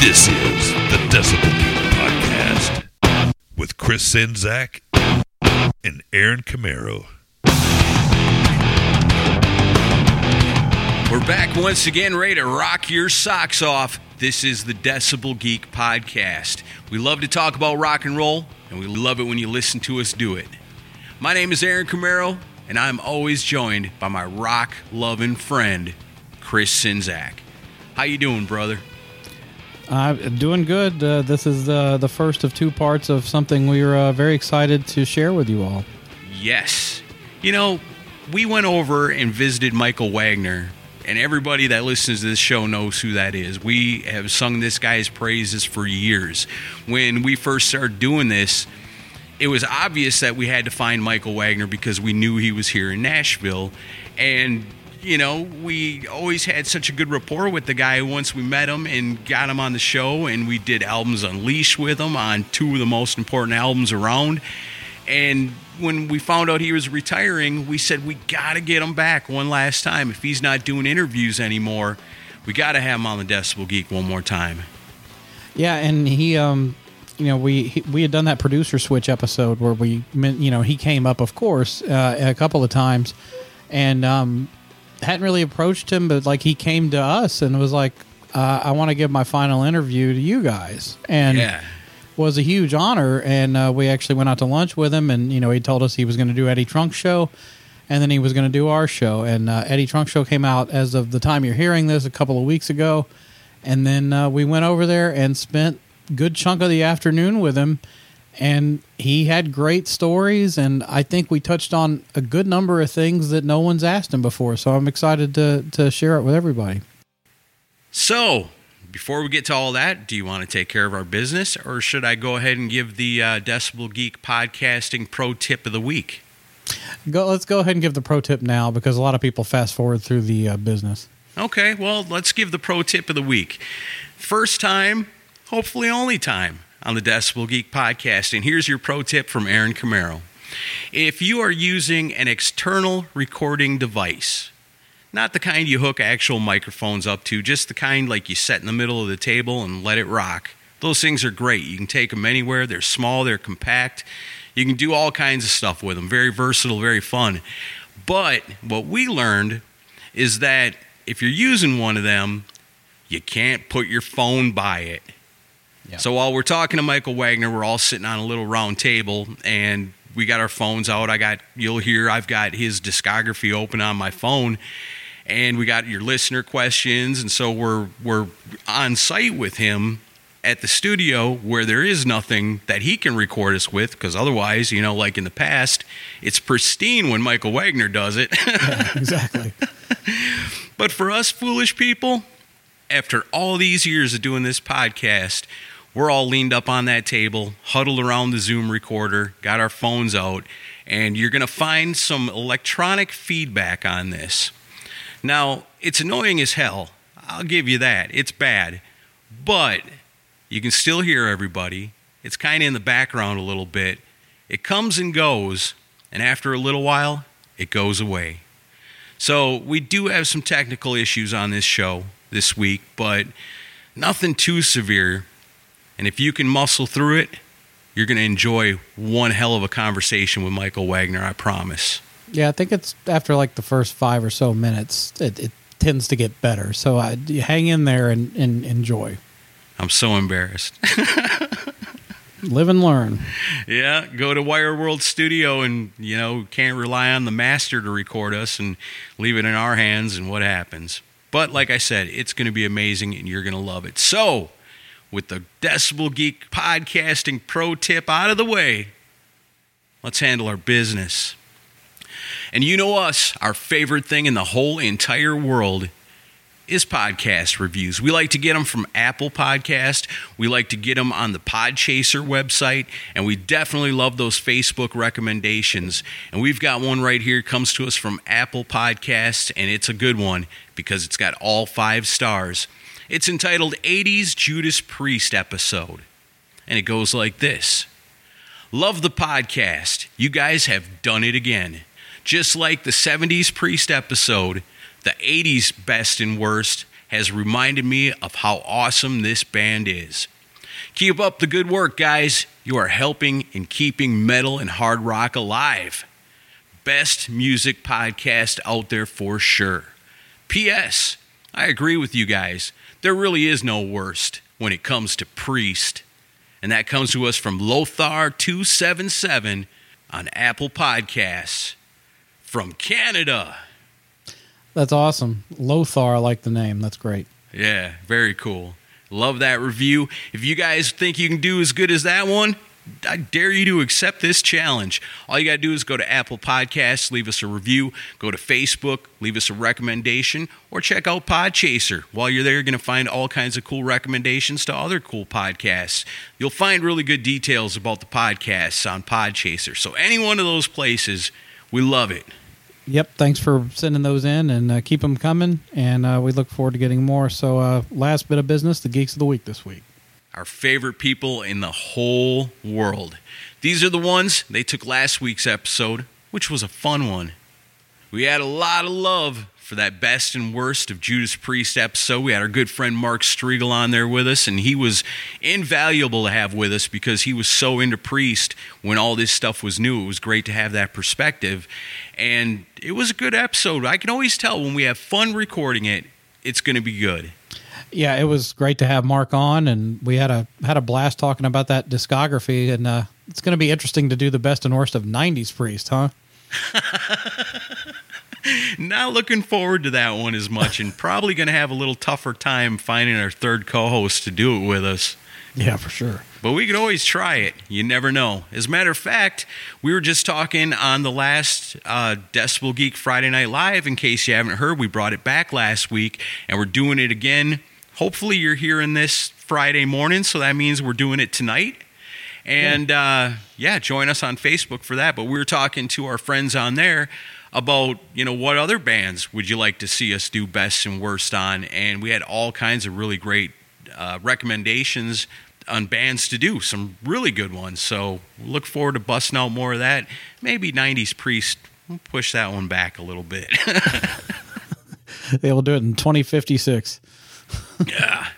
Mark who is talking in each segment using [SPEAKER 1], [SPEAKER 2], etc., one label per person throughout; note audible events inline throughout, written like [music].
[SPEAKER 1] This is the Decibel Geek Podcast with Chris Czynszak and Aaron Camaro.
[SPEAKER 2] We're back once again, ready to rock your socks off. This is the Decibel Geek Podcast. We love to talk about rock and roll, and we love it when you listen to us do it. My name is Aaron Camaro, and I'm always joined by my rock loving friend, Chris Czynszak. How you doing, brother?
[SPEAKER 3] I'm doing good. Uh, this is uh, the first of two parts of something we are uh, very excited to share with you all.
[SPEAKER 2] Yes. You know, we went over and visited Michael Wagner, and everybody that listens to this show knows who that is. We have sung this guy's praises for years. When we first started doing this, it was obvious that we had to find Michael Wagner because we knew he was here in Nashville. And you know, we always had such a good rapport with the guy once we met him and got him on the show, and we did albums Unleashed with him on two of the most important albums around. And when we found out he was retiring, we said we got to get him back one last time. If he's not doing interviews anymore, we got to have him on the Decibel Geek one more time.
[SPEAKER 3] Yeah, and he, um, you know, we he, we had done that producer switch episode where we, you know, he came up, of course, uh, a couple of times, and um, hadn't really approached him, but like he came to us and was like, uh, "I want to give my final interview to you guys," and
[SPEAKER 2] Yeah.
[SPEAKER 3] was a huge honor. And uh, we actually went out to lunch with him, and you know, he told us he was going to do Eddie Trunk show, and then he was going to do our show. And uh, Eddie Trunk show came out as of the time you're hearing this a couple of weeks ago, and then uh, we went over there and spent good chunk of the afternoon with him and he had great stories and i think we touched on a good number of things that no one's asked him before so i'm excited to, to share it with everybody
[SPEAKER 2] So, before we get to all that, do you want to take care of our business, or should I go ahead and give the uh, Decibel Geek podcasting pro tip of the week?
[SPEAKER 3] go let's go ahead and give the pro tip now because a lot of people fast forward through the uh, business
[SPEAKER 2] Okay, well, let's give the pro tip of the week. First time, hopefully only time on the Decibel Geek podcast. And here's your pro tip from Aaron Camaro. If you are using an external recording device, not the kind you hook actual microphones up to, just the kind like you set in the middle of the table and let it rock. Those things are great. You can take them anywhere. They're small, they're compact. You can do all kinds of stuff with them. Very versatile, very fun. But what we learned is that if you're using one of them, you can't put your phone by it. So while we're talking to Michael Wagner, we're all sitting on a little round table and we got our phones out. I got you'll hear I've got his discography open on my phone and we got your listener questions and so we're we're on site with him at the studio where there is nothing that he can record us with because otherwise, you know, like in the past, it's pristine when Michael Wagner does it. [laughs]
[SPEAKER 3] exactly
[SPEAKER 2] But for us foolish people, after all these years of doing this podcast, we're all leaned up on that table, huddled around the Zoom recorder, got our phones out, and you're going to find some electronic feedback on this. Now, it's annoying as hell. I'll give you that. It's bad. But you can still hear everybody. It's kind of in the background a little bit. It comes and goes, and after a little while, it goes away. So we do have some technical issues on this show this week, but nothing too severe. And if you can muscle through it, you're going to enjoy one hell of a conversation with Michael Wagner, I promise.
[SPEAKER 3] yeah i think it's after like the first five or so minutes it, it tends to get better so I, you hang in there and, and enjoy
[SPEAKER 2] I'm so embarrassed. [laughs]
[SPEAKER 3] live and learn
[SPEAKER 2] yeah, go to Wire World Studio and, you know, can't rely on the master to record us and leave it in our hands and what happens. But like I said, it's going to be amazing and you're going to love it. So, with the Decibel Geek podcasting pro tip out of the way, let's handle our business. And you know us, our favorite thing in the whole entire world is podcast reviews. We like to get them from Apple Podcast. We like to get them on the Podchaser website, and we definitely love those Facebook recommendations. And we've got one right here comes to us from Apple Podcast, and it's a good one because it's got all 5 stars. It's entitled 80s Judas Priest episode. And it goes like this. Love the podcast. You guys have done it again. Just like the 70s Priest episode, the 80s Best and Worst has reminded me of how awesome this band is. Keep up the good work, guys. You are helping in keeping metal and hard rock alive. Best music podcast out there for sure. P.S. I agree with you guys. There really is no worst when it comes to Priest. And that comes to us from Lothar277 on Apple Podcasts from Canada.
[SPEAKER 3] That's awesome. Lothar, I like the name. That's great.
[SPEAKER 2] Yeah, very cool. Love that review. If you guys think you can do as good as that one, I dare you to accept this challenge. All you got to do is go to Apple Podcasts, leave us a review, go to Facebook, leave us a recommendation, or check out Podchaser. While you're there, you're going to find all kinds of cool recommendations to other cool podcasts. You'll find really good details about the podcasts on Podchaser. So, any one of those places, we love it.
[SPEAKER 3] Yep. Thanks for sending those in and uh, keep them coming. And uh, we look forward to getting more. So, uh, last bit of business the Geeks of the Week this week
[SPEAKER 2] our favorite people in the whole world. These are the ones they took last week's episode, which was a fun one. We had a lot of love for that best and worst of Judas Priest episode. We had our good friend Mark Striegel on there with us, and he was invaluable to have with us because he was so into Priest when all this stuff was new. It was great to have that perspective, and it was a good episode. I can always tell when we have fun recording it, it's going to be good.
[SPEAKER 3] Yeah, it was great to have Mark on, and we had a had a blast talking about that discography. And uh, it's going to be interesting to do the best and worst of '90s Priest, huh? [laughs]
[SPEAKER 2] Not looking forward to that one as much, and [laughs] probably going to have a little tougher time finding our third co-host to do it with us.
[SPEAKER 3] Yeah, for sure.
[SPEAKER 2] But we could always try it. You never know. As a matter of fact, we were just talking on the last uh, Decibel Geek Friday Night Live. In case you haven't heard, we brought it back last week, and we're doing it again hopefully you're hearing this Friday morning, so that means we're doing it tonight. And uh, yeah, join us on Facebook for that. But we were talking to our friends on there about you know what other bands would you like to see us do best and worst on, and we had all kinds of really great uh, recommendations on bands to do, some really good ones. So look forward to busting out more of that. Maybe '90s Priest. We'll push that one back a little bit. [laughs] [laughs]
[SPEAKER 3] they will do it in 2056 [laughs]
[SPEAKER 2] yeah.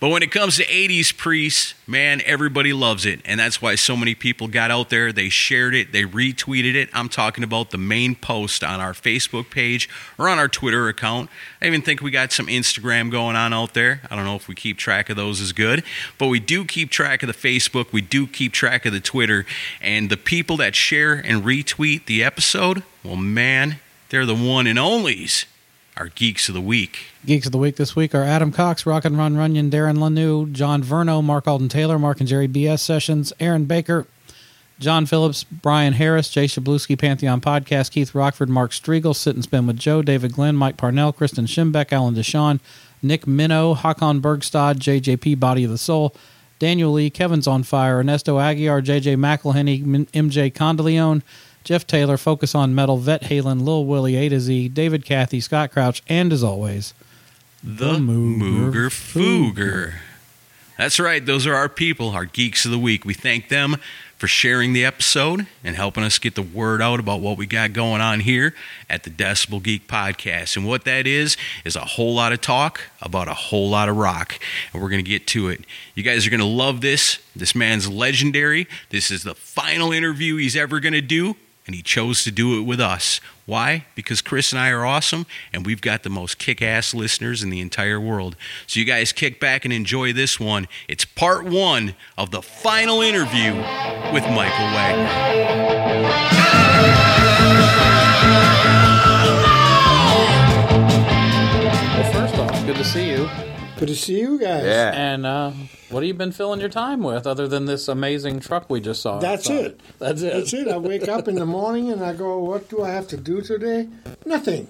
[SPEAKER 2] But when it comes to 80s priests, man, everybody loves it. And that's why so many people got out there. They shared it, they retweeted it. I'm talking about the main post on our Facebook page or on our Twitter account. I even think we got some Instagram going on out there. I don't know if we keep track of those as good, but we do keep track of the Facebook, we do keep track of the Twitter. And the people that share and retweet the episode, well, man, they're the one and onlys our Geeks of the Week.
[SPEAKER 3] Geeks of the Week this week are Adam Cox, Rock and Ron Runyon, Darren Lanu, John Verno, Mark Alden Taylor, Mark and Jerry BS Sessions, Aaron Baker, John Phillips, Brian Harris, Jay Shabluski, Pantheon Podcast, Keith Rockford, Mark Striegel, Sit and Spin with Joe, David Glenn, Mike Parnell, Kristen Schimbeck, Alan Deshawn, Nick Minnow, Hakon Bergstad, JJP Body of the Soul, Daniel Lee, Kevin's on Fire, Ernesto Aguiar, JJ McElhenney, MJ Condeleone, Jeff Taylor, Focus on Metal, Vet Halen, Lil Willie, A to Z, David Cathy, Scott Crouch, and as always,
[SPEAKER 2] the, the Mooger Fooger. That's right, those are our people, our geeks of the week. We thank them for sharing the episode and helping us get the word out about what we got going on here at the Decibel Geek Podcast. And what that is, is a whole lot of talk about a whole lot of rock. And we're going to get to it. You guys are going to love this. This man's legendary. This is the final interview he's ever going to do and he chose to do it with us. Why? Because Chris and I are awesome, and we've got the most kick ass listeners in the entire world. So, you guys kick back and enjoy this one. It's part one of the final interview with Michael Wagner.
[SPEAKER 3] Well, first off, good to see you.
[SPEAKER 4] Good to see you guys.
[SPEAKER 3] Yeah. And uh, what have you been filling your time with other than this amazing truck we just saw?
[SPEAKER 4] That's
[SPEAKER 3] outside?
[SPEAKER 4] it.
[SPEAKER 3] That's it.
[SPEAKER 4] That's it. I wake up in the [laughs] morning and I go, what do I have to do today? Nothing.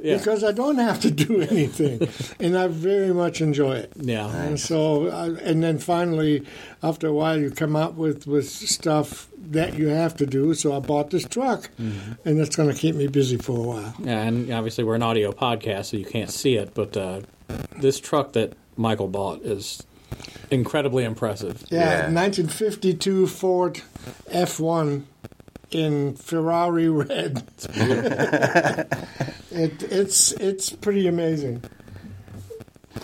[SPEAKER 5] Yeah.
[SPEAKER 4] because I don't have to do [laughs] anything, and I very much enjoy it.
[SPEAKER 5] Yeah.
[SPEAKER 4] And so, I, and then finally, after a while, you come up with with stuff that you have to do. So I bought this truck, and it's going to keep me busy for a while.
[SPEAKER 5] Yeah, and obviously we're an audio podcast, so you can't see it. But uh, this truck that Michael bought is incredibly impressive.
[SPEAKER 4] Yeah,
[SPEAKER 2] Yeah.
[SPEAKER 4] 1952 Ford F1 in Ferrari red. [laughs] it, it's it's pretty amazing.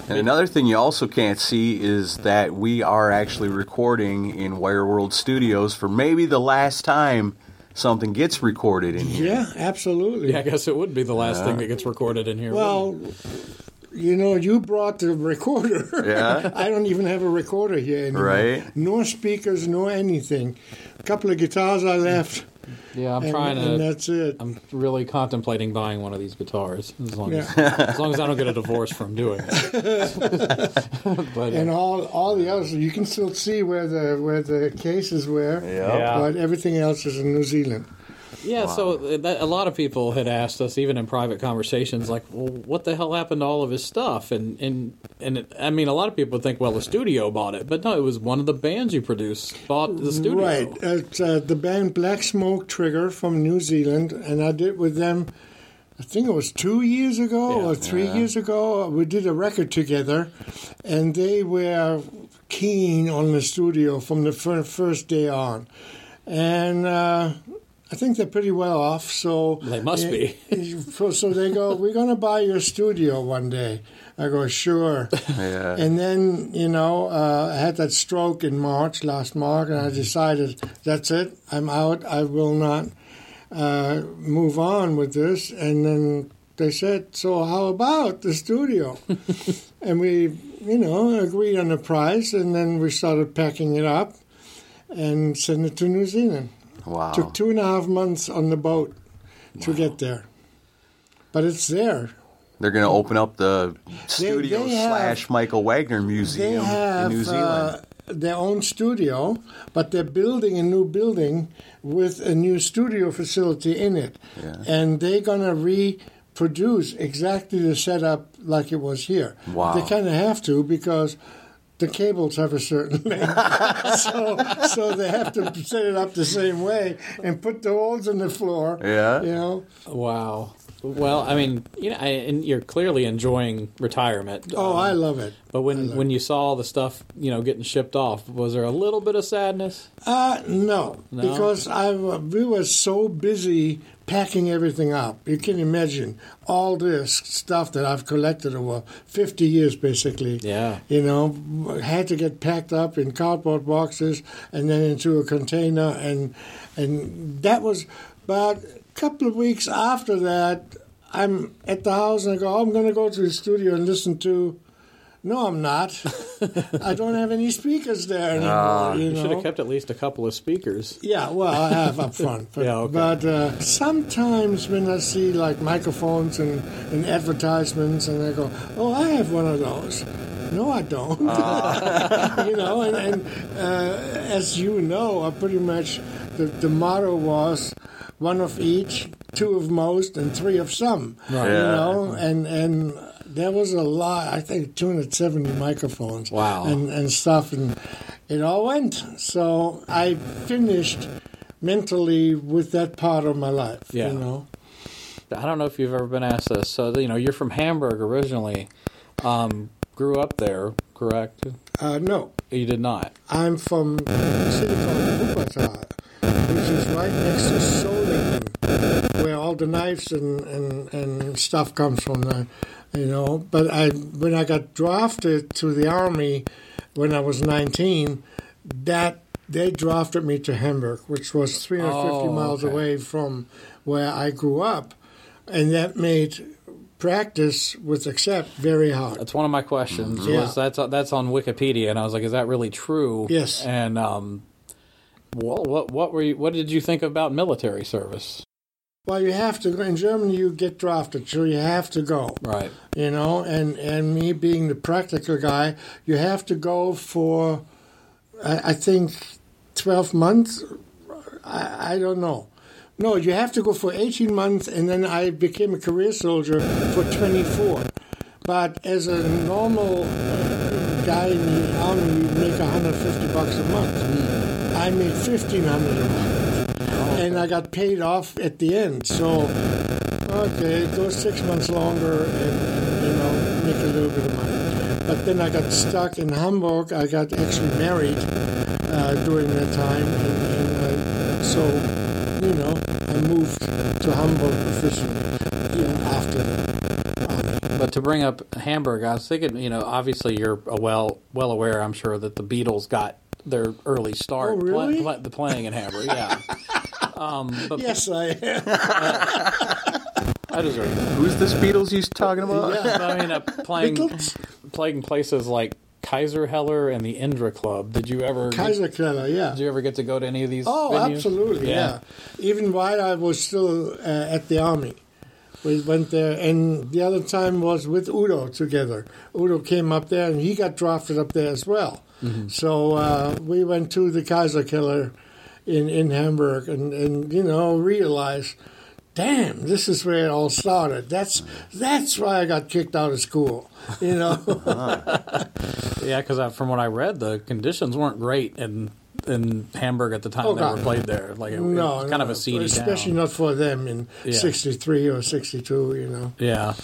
[SPEAKER 2] And another thing you also can't see is that we are actually recording in Wire World Studios for maybe the last time something gets recorded in here.
[SPEAKER 4] Yeah, absolutely.
[SPEAKER 5] Yeah, I guess it would be the last thing that gets recorded in here.
[SPEAKER 4] Well, you know, you brought the recorder.
[SPEAKER 2] Yeah. [laughs]
[SPEAKER 4] I don't even have a recorder here anymore.
[SPEAKER 2] Right.
[SPEAKER 4] No speakers, no anything. A couple of guitars I left,
[SPEAKER 5] yeah, I'm
[SPEAKER 4] and,
[SPEAKER 5] trying
[SPEAKER 4] and
[SPEAKER 5] to.
[SPEAKER 4] that's it.
[SPEAKER 5] I'm really contemplating buying one of these guitars as long as, as long as I don't get a divorce from doing it. [laughs] but
[SPEAKER 4] and uh, all all the others, you can still see where the where the cases were.
[SPEAKER 5] Yeah.
[SPEAKER 4] But everything else is in New Zealand.
[SPEAKER 5] Yeah, so that, a lot of people had asked us, even in private conversations, like, "Well, what the hell happened to all of his stuff?" And and and it, I mean, a lot of people think, "Well, the studio bought it," but no, it was one of the bands you produced bought the studio.
[SPEAKER 4] Right. It's uh, the band Black Smoke Trigger from New Zealand, and I did with them. I think it was two years ago
[SPEAKER 5] Yeah.
[SPEAKER 4] or three years ago. We did a record together, and they were keen on the studio from the fir- first day on, and. Uh, I think they're pretty well off, so
[SPEAKER 5] They must be.
[SPEAKER 4] so so they go, [laughs] "We're going to buy your studio one day." I go, "Sure." [laughs]
[SPEAKER 2] Yeah.
[SPEAKER 4] And then, you know, uh, I had that stroke in March, last March, and I decided that's it. I'm out. I will not uh, move on with this. And then they said, so how about the studio? [laughs] and we, you know, agreed on the price, and then we started packing it up and sent it to New Zealand.
[SPEAKER 2] Wow.
[SPEAKER 4] Took two and a half months on the boat to get there. But it's there.
[SPEAKER 2] They're going to open up the studio
[SPEAKER 4] they have-
[SPEAKER 2] slash Michael Wagner
[SPEAKER 4] They
[SPEAKER 2] Museum
[SPEAKER 4] have
[SPEAKER 2] in New Zealand.
[SPEAKER 4] Uh, their own studio, but they're building a new building with a new studio facility in it,
[SPEAKER 2] Yeah.
[SPEAKER 4] and they're gonna reproduce exactly the setup like it was here.
[SPEAKER 2] Wow.
[SPEAKER 4] They kind of have to because. The cables have a certain [laughs] length, so so they have to set it up the same way and put the holes in the floor.
[SPEAKER 2] Yeah.
[SPEAKER 4] you know.
[SPEAKER 5] Wow. Well, I mean, you know, I, and you're clearly enjoying retirement.
[SPEAKER 4] Oh,
[SPEAKER 5] Um,
[SPEAKER 4] I love it.
[SPEAKER 5] But when when you saw all the stuff, you know, getting shipped off, was there a little bit of sadness?
[SPEAKER 4] Uh, no,
[SPEAKER 5] No?
[SPEAKER 4] because I we were so busy packing everything up. You can imagine all this stuff that I've collected over 50 years, basically.
[SPEAKER 5] Yeah.
[SPEAKER 4] You know, had to get packed up in cardboard boxes and then into a container, and and that was about a couple of weeks after that. I'm at the house and I go, oh, I'm going to go to the studio and listen to. No, I'm not. I don't have any speakers there anymore. you
[SPEAKER 5] You should have kept at least a couple of speakers.
[SPEAKER 4] Yeah, well, I have up front. But,
[SPEAKER 5] Yeah, okay.
[SPEAKER 4] but uh, sometimes when I see like microphones and, and advertisements, and I go, "Oh, I have one of those." No, I don't. [laughs] you know, and, and uh, as you know, I pretty much the, the motto was one of each, two of most, and three of some.
[SPEAKER 5] Right.
[SPEAKER 4] You
[SPEAKER 2] Yeah.
[SPEAKER 4] know, and and there was a lot. I think 270 microphones.
[SPEAKER 5] Wow.
[SPEAKER 4] And and stuff, and it all went. So I finished mentally with that part of my life.
[SPEAKER 5] Yeah.
[SPEAKER 4] You know.
[SPEAKER 5] I don't know if you've ever been asked this. So, you know, you're from Hamburg originally. Um, grew up there, correct?
[SPEAKER 4] Uh, no,
[SPEAKER 5] You did not.
[SPEAKER 4] I'm from a city called Wuppertal, which is right next to Solingen, where all the knives and, and, and stuff comes from. There, you know, but I when I got drafted to the army when I was 19, that they drafted me to Hamburg, which was 350
[SPEAKER 5] Oh,
[SPEAKER 4] miles
[SPEAKER 5] okay.
[SPEAKER 4] away from where I grew up, and that made practice with accept very hard.
[SPEAKER 5] That's one of my questions.
[SPEAKER 4] Yeah.
[SPEAKER 5] Was that's that's on Wikipedia, and I was like, is that really true?
[SPEAKER 4] Yes.
[SPEAKER 5] And um, well, what what were you? What did you think about military service?
[SPEAKER 4] Well, you have to go. In Germany, you get drafted, so you have to go.
[SPEAKER 5] Right.
[SPEAKER 4] You know, and, and me being the practical guy, you have to go for, I, I think, 12 months. I, I don't know. No, you have to go for 18 months, and then I became a career soldier for 24. But as a normal guy in the army, you make 150 bucks a month. Mm. I made 1500 a month, and I got paid off at the end. So, okay, go six months longer, and, you know, make a little bit of money. But then I got stuck in Hamburg. I got actually married uh, during that time, and, and uh, so you know, I moved to Hamburg officially even after the army.
[SPEAKER 3] But to bring up Hamburg, I was thinking, you know, obviously you're well well aware, I'm sure, that the Beatles got their early start
[SPEAKER 4] Oh, really?
[SPEAKER 3] pla- pla- playing in Hamburg. Yeah. [laughs] um, but
[SPEAKER 4] Yes, I am. [laughs]
[SPEAKER 3] I deserve it.
[SPEAKER 2] Who's this Beatles you talking about?
[SPEAKER 4] Yeah.
[SPEAKER 3] I mean, uh, playing
[SPEAKER 4] Beatles?
[SPEAKER 3] playing places like Kaiserkeller and the Indra Club. Did you ever?
[SPEAKER 4] Kaiserkeller, yeah.
[SPEAKER 3] Did you ever get to go to any of these?
[SPEAKER 4] Oh,
[SPEAKER 3] venues?
[SPEAKER 4] absolutely, yeah. Even while I was still uh, at the army, we went there, and the other time was with Udo together. Udo came up there, and he got drafted up there as well. So uh, we went to the Kaiserkeller in in Hamburg, and and you know realize, Damn, this is where it all started. That's that's why I got kicked out of school. You know, [laughs] [laughs]
[SPEAKER 3] Yeah, because from what I read, the conditions weren't great in in Hamburg at the time
[SPEAKER 4] Oh,
[SPEAKER 3] they were played there. Like it, it was kind of a seedy
[SPEAKER 4] especially
[SPEAKER 3] town.
[SPEAKER 4] not for them in
[SPEAKER 3] Yeah.
[SPEAKER 4] '63 or '62. You know.
[SPEAKER 3] Yeah.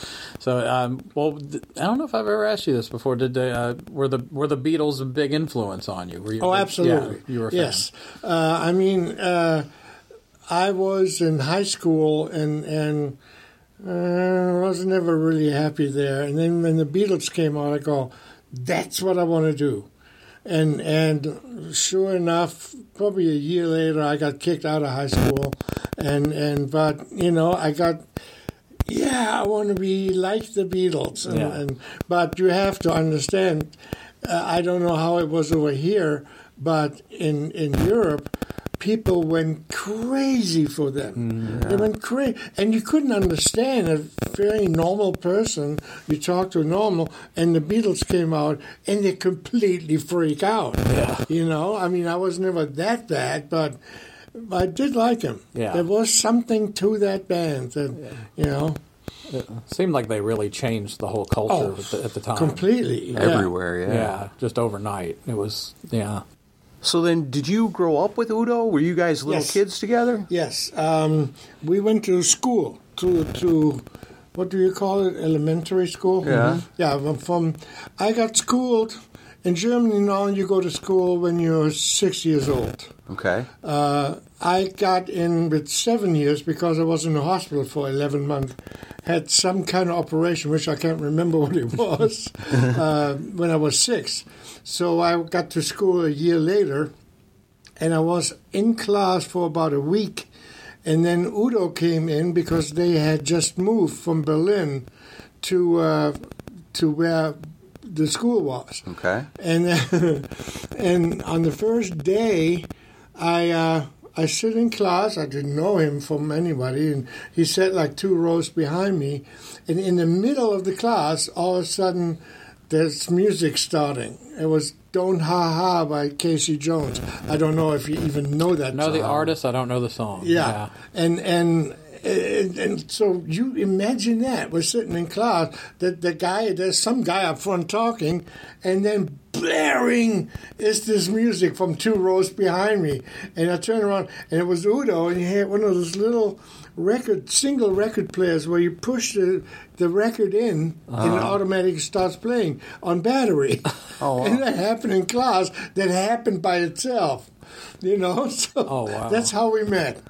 [SPEAKER 3] So, um, well, I don't know if I've ever asked you this before. Did they, uh, were the were the Beatles a big influence on you? Were you?
[SPEAKER 4] Oh,
[SPEAKER 3] yeah,
[SPEAKER 4] absolutely.
[SPEAKER 3] you were a fan.
[SPEAKER 4] Yes. Uh, I mean, uh, I was in high school and and uh, I was never really happy there. And then when the Beatles came out, I go, "That's what I want to do." And and sure enough, probably a year later, I got kicked out of high school, and and but you know, I got. Yeah, I want to be like the Beatles, and,
[SPEAKER 3] Yeah.
[SPEAKER 4] and but you have to understand. Uh, I don't know how it was over here, but in in Europe, people went crazy for them. Mm, they went crazy, and you couldn't understand a very normal person. You talk to a normal, and the Beatles came out, and they completely freak out.
[SPEAKER 3] Yeah.
[SPEAKER 4] You know, I mean, I was never that bad, but. I did like him.
[SPEAKER 3] Yeah.
[SPEAKER 4] There was something to that band that, you know,
[SPEAKER 3] It seemed like they really changed the whole culture
[SPEAKER 4] Oh,
[SPEAKER 3] at, the, at the time.
[SPEAKER 4] completely. yeah.
[SPEAKER 2] Everywhere, yeah.
[SPEAKER 3] Yeah. just overnight. It was yeah.
[SPEAKER 2] So then, did you grow up with Udo? Were you guys little
[SPEAKER 4] Yes.
[SPEAKER 2] kids together?
[SPEAKER 4] Yes, um, we went to school to to what do you call it? Elementary school.
[SPEAKER 2] Yeah.
[SPEAKER 4] yeah. From, I got schooled in Germany. Now you go to school when you're six years old.
[SPEAKER 2] Okay.
[SPEAKER 4] Uh, I got in with seven years because I was in the hospital for 11 months. Had some kind of operation, which I can't remember [laughs] what it was, [laughs] uh, when I was six. So I got to school a year later, and I was in class for about a week. And then Udo came in because they had just moved from Berlin to uh, to where the school was.
[SPEAKER 2] Okay.
[SPEAKER 4] And [laughs] and on the first day, I uh, I sit in class. I didn't know him from anybody, and he sat like two rows behind me. And in the middle of the class, all of a sudden, there's music starting. It was "Don't Ha Ha" by Casey Jones. I don't know if you even know that.
[SPEAKER 3] Know the artist? I don't know the song.
[SPEAKER 4] Yeah, and and. And, and so you imagine that we're sitting in class that the guy there's some guy up front talking and then blaring is this music from two rows behind me and I turn around and it was Udo and he had one of those little record single record players where you push the the record in and it automatically starts playing on battery. [laughs] Oh, [laughs] wow. and that happened in class that happened by itself you know? [laughs] So
[SPEAKER 3] Oh, wow.
[SPEAKER 4] that's how we met.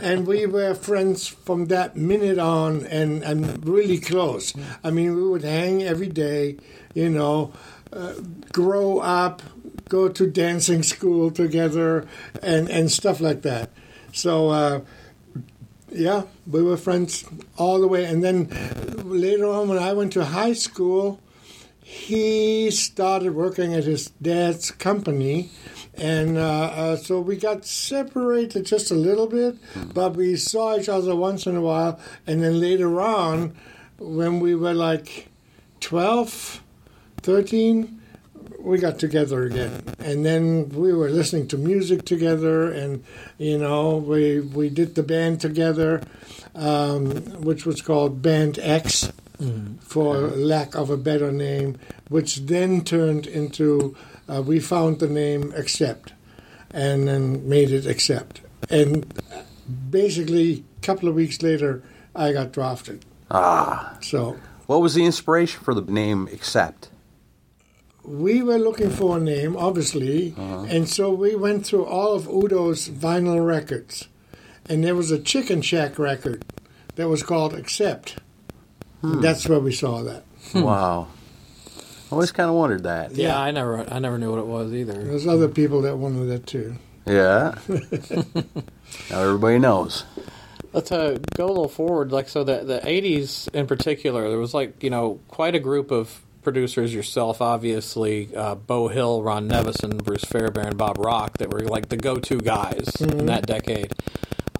[SPEAKER 4] And we were friends from that minute on and, and really close. I mean we would hang every day you know uh, grow up go to dancing school together and, and stuff like that. So uh, yeah we were friends all the way. And then later on when i went to high school he started working at his dad's company. And uh, uh, so we got separated just a little bit but we saw each other once in a while. And then later on when we were like 12 13 we got together again, and then we were listening to music together, and you know, we we did the band together, um, which was called Band X, for lack of a better name, which then turned into uh, we found the name Accept, and then made it Accept, and basically a couple of weeks later, I got drafted.
[SPEAKER 2] Ah.
[SPEAKER 4] So
[SPEAKER 2] What was the inspiration for the name Accept?
[SPEAKER 4] We were looking for a name, obviously, uh-huh. and so we went through all of Udo's vinyl records, and there was a Chicken Shack record that was called Accept. Hmm. That's where we saw that. Hmm.
[SPEAKER 2] Wow. I always kind of wondered that.
[SPEAKER 5] Yeah, I never I never knew what it was either.
[SPEAKER 4] There's other people that wanted that too.
[SPEAKER 2] Yeah. [laughs] now everybody knows.
[SPEAKER 5] Let's uh, go a little forward. Like so, the the '80s in particular, there was like you know quite a group of producers. Yourself, obviously, uh, Beau Hill, Ron Nevison, Bruce Fairbairn, Bob Rock, that were like the go-to guys in that decade.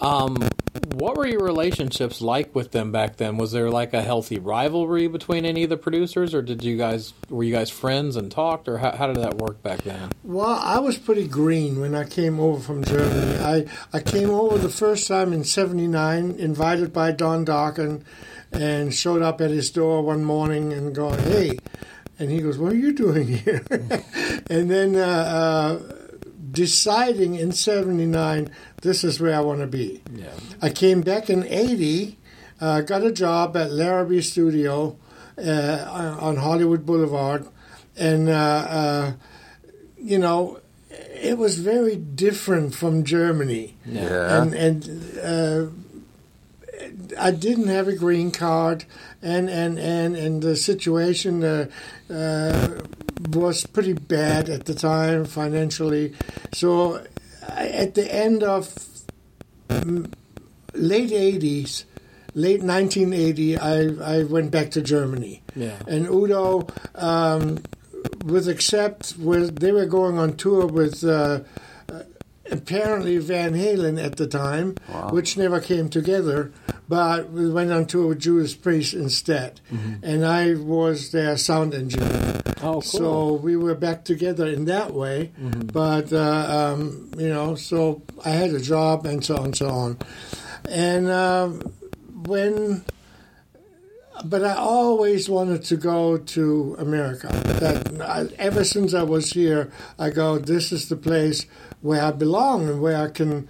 [SPEAKER 5] Um, what were your relationships like with them back then? Was there like a healthy rivalry between any of the producers, or did you guys were you guys friends and talked, or how, how did that work back then?
[SPEAKER 4] Well, I was pretty green when I came over from Germany. I, I came over the first time in 79, invited by Don Dokken, and showed up at his door one morning and going, hey. And he goes, what are you doing here? [laughs] and then uh, uh, deciding in 79, this is where I want to be.
[SPEAKER 5] Yeah.
[SPEAKER 4] I came back in 80, uh, got a job at Larrabee Studio uh, on Hollywood Boulevard, and, uh, uh, you know, it was very different from Germany.
[SPEAKER 2] Yeah.
[SPEAKER 4] And, and uh, I didn't have a green card, and, and, and, and the situation uh, uh, was pretty bad at the time financially. So at the end of mm, late 80s, late 1980, I, I went back to Germany.
[SPEAKER 5] Yeah.
[SPEAKER 4] And Udo, um, with Accept, was, they were going on tour with uh, apparently Van Halen at the time, which never came together, but we went on tour with Judas Priest instead. And I was their sound engineer.
[SPEAKER 5] Oh, cool.
[SPEAKER 4] So we were back together in that way, but uh, um, you know, so I had a job and so on and so on, and um when, but I always wanted to go to America. That I, ever since I was here, I go, this is the place where I belong and where I can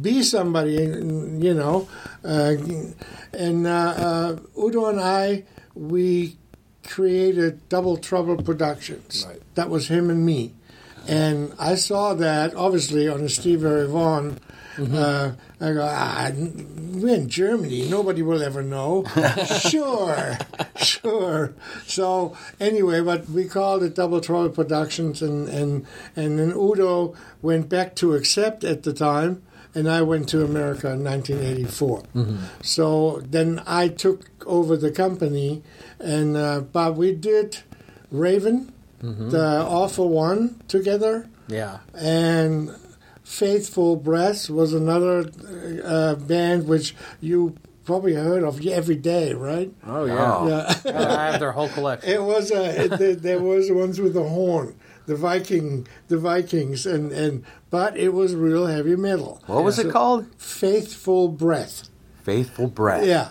[SPEAKER 4] be somebody, you know, uh, and uh, uh, Udo and I we created Double Trouble Productions.
[SPEAKER 5] Right.
[SPEAKER 4] That was him and me. And I saw that, obviously, on a Steve Ray Vaughan. Uh, I go, ah, we're in Germany. Nobody will ever know. [laughs] sure, sure. So anyway, but we called it Double Trouble Productions, and, and, and then Udo went back to Accept at the time, and I went to America in 1984. So then I took over the company, and uh, but we did Raven, the All for One together,
[SPEAKER 5] Yeah.
[SPEAKER 4] and Faithful Breath was another uh, band which you probably heard of every day, right?
[SPEAKER 5] Oh yeah.
[SPEAKER 4] Yeah.
[SPEAKER 5] I have their whole collection.
[SPEAKER 4] It was uh, it, there- there was ones with the horn, the Viking, the Vikings, and and but it was real heavy metal.
[SPEAKER 2] What was
[SPEAKER 4] So-
[SPEAKER 2] it called?
[SPEAKER 4] Faithful Breath.
[SPEAKER 2] Faithful Breath.
[SPEAKER 4] Yeah.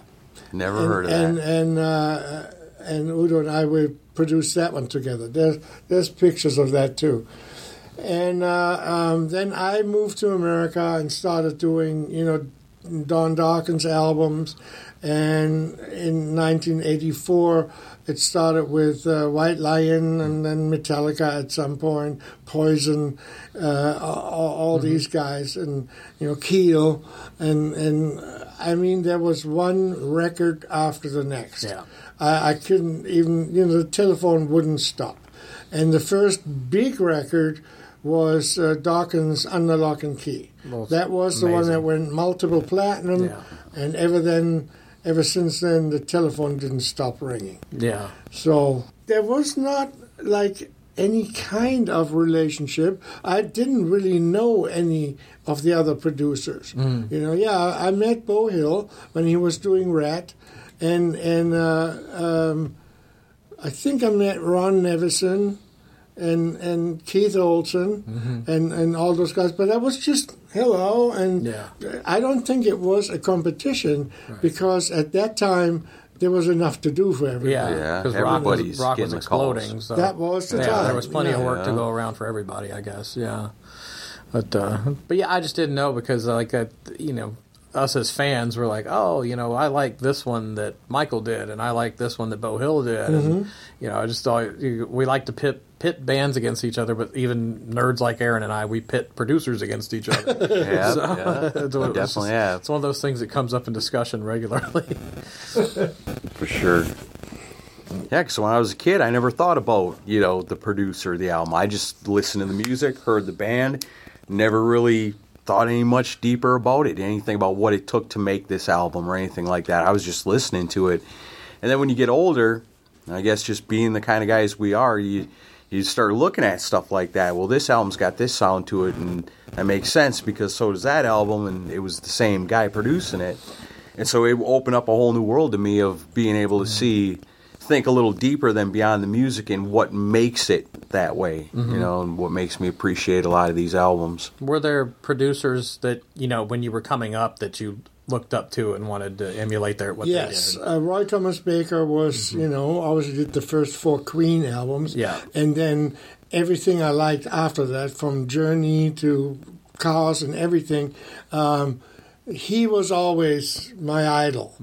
[SPEAKER 2] Never
[SPEAKER 4] and,
[SPEAKER 2] heard of
[SPEAKER 4] and,
[SPEAKER 2] that.
[SPEAKER 4] And uh, and Udo and I we produced that one together. There's there's pictures of that too. And uh, um, then I moved to America and started doing you know Don Dokken's albums. And in 1984, it started with uh, White Lion and then Metallica at some point, Poison, uh, all, all these guys, and you know Keel, and and I mean there was one record after the next.
[SPEAKER 5] Yeah.
[SPEAKER 4] I, I couldn't even you know the telephone wouldn't stop, and the first big record was uh, Dokken's Under Lock and Key. That was the one that went multiple platinum,
[SPEAKER 5] Yeah.
[SPEAKER 4] and ever then, ever since then, the telephone didn't stop ringing.
[SPEAKER 5] Yeah.
[SPEAKER 4] So there was not like any kind of relationship. I didn't really know any of the other producers. You know, yeah, I met Beau Hill when he was doing Ratt, and and uh, um, I think I met Ron Nevison and and Keith Olsen and and all those guys. But that was just hello, and
[SPEAKER 5] Yeah.
[SPEAKER 4] I don't think it was a competition because at that time there was enough to do for everybody.
[SPEAKER 5] Yeah,
[SPEAKER 2] Yeah,
[SPEAKER 5] because rock was,
[SPEAKER 2] everybody's
[SPEAKER 5] rock was
[SPEAKER 2] getting calls.
[SPEAKER 5] exploding. So
[SPEAKER 4] That was the
[SPEAKER 5] yeah,
[SPEAKER 4] time.
[SPEAKER 5] there was plenty of
[SPEAKER 4] Yeah.
[SPEAKER 5] work to go around for everybody, I guess. Yeah, but uh, but yeah, I just didn't know because like uh, you know us as fans were like, oh, you know, I like this one that Michael did, and I like this one that Beau Hill did,
[SPEAKER 4] Mm-hmm.
[SPEAKER 5] and you know, I just thought we like to pit pit bands against each other, but even nerds like Aaron and I, we pit producers against each other. [laughs]
[SPEAKER 2] Yeah,
[SPEAKER 5] So,
[SPEAKER 2] yeah. [laughs]
[SPEAKER 5] it's one-
[SPEAKER 2] definitely
[SPEAKER 5] just-
[SPEAKER 2] have.
[SPEAKER 5] It's one of those things that comes up in discussion regularly. [laughs]
[SPEAKER 2] for sure. Yeah, because when I was a kid, I never thought about you know the producer of the album. I just listened to the music, heard the band, never really thought any much deeper about it, anything about what it took to make this album or anything like that. I was just listening to it, and then when you get older, I guess just being the kind of guys we are, you you start looking at stuff like that. Well, this album's got this sound to it, and that makes sense because so does that album, and it was the same guy producing it. And so it opened up a whole new world to me of being able to see, think a little deeper than beyond the music and what makes it that way, you mm-hmm. know, and what makes me appreciate a lot of these albums.
[SPEAKER 5] Were there producers that you know when you were coming up that you looked up to and wanted to emulate their what
[SPEAKER 4] Yes,
[SPEAKER 5] they did?
[SPEAKER 4] uh, Roy Thomas Baker was, you know, obviously did the first four Queen albums.
[SPEAKER 5] Yeah.
[SPEAKER 4] And then everything I liked after that, from Journey to Cars and everything, um, he was always my idol.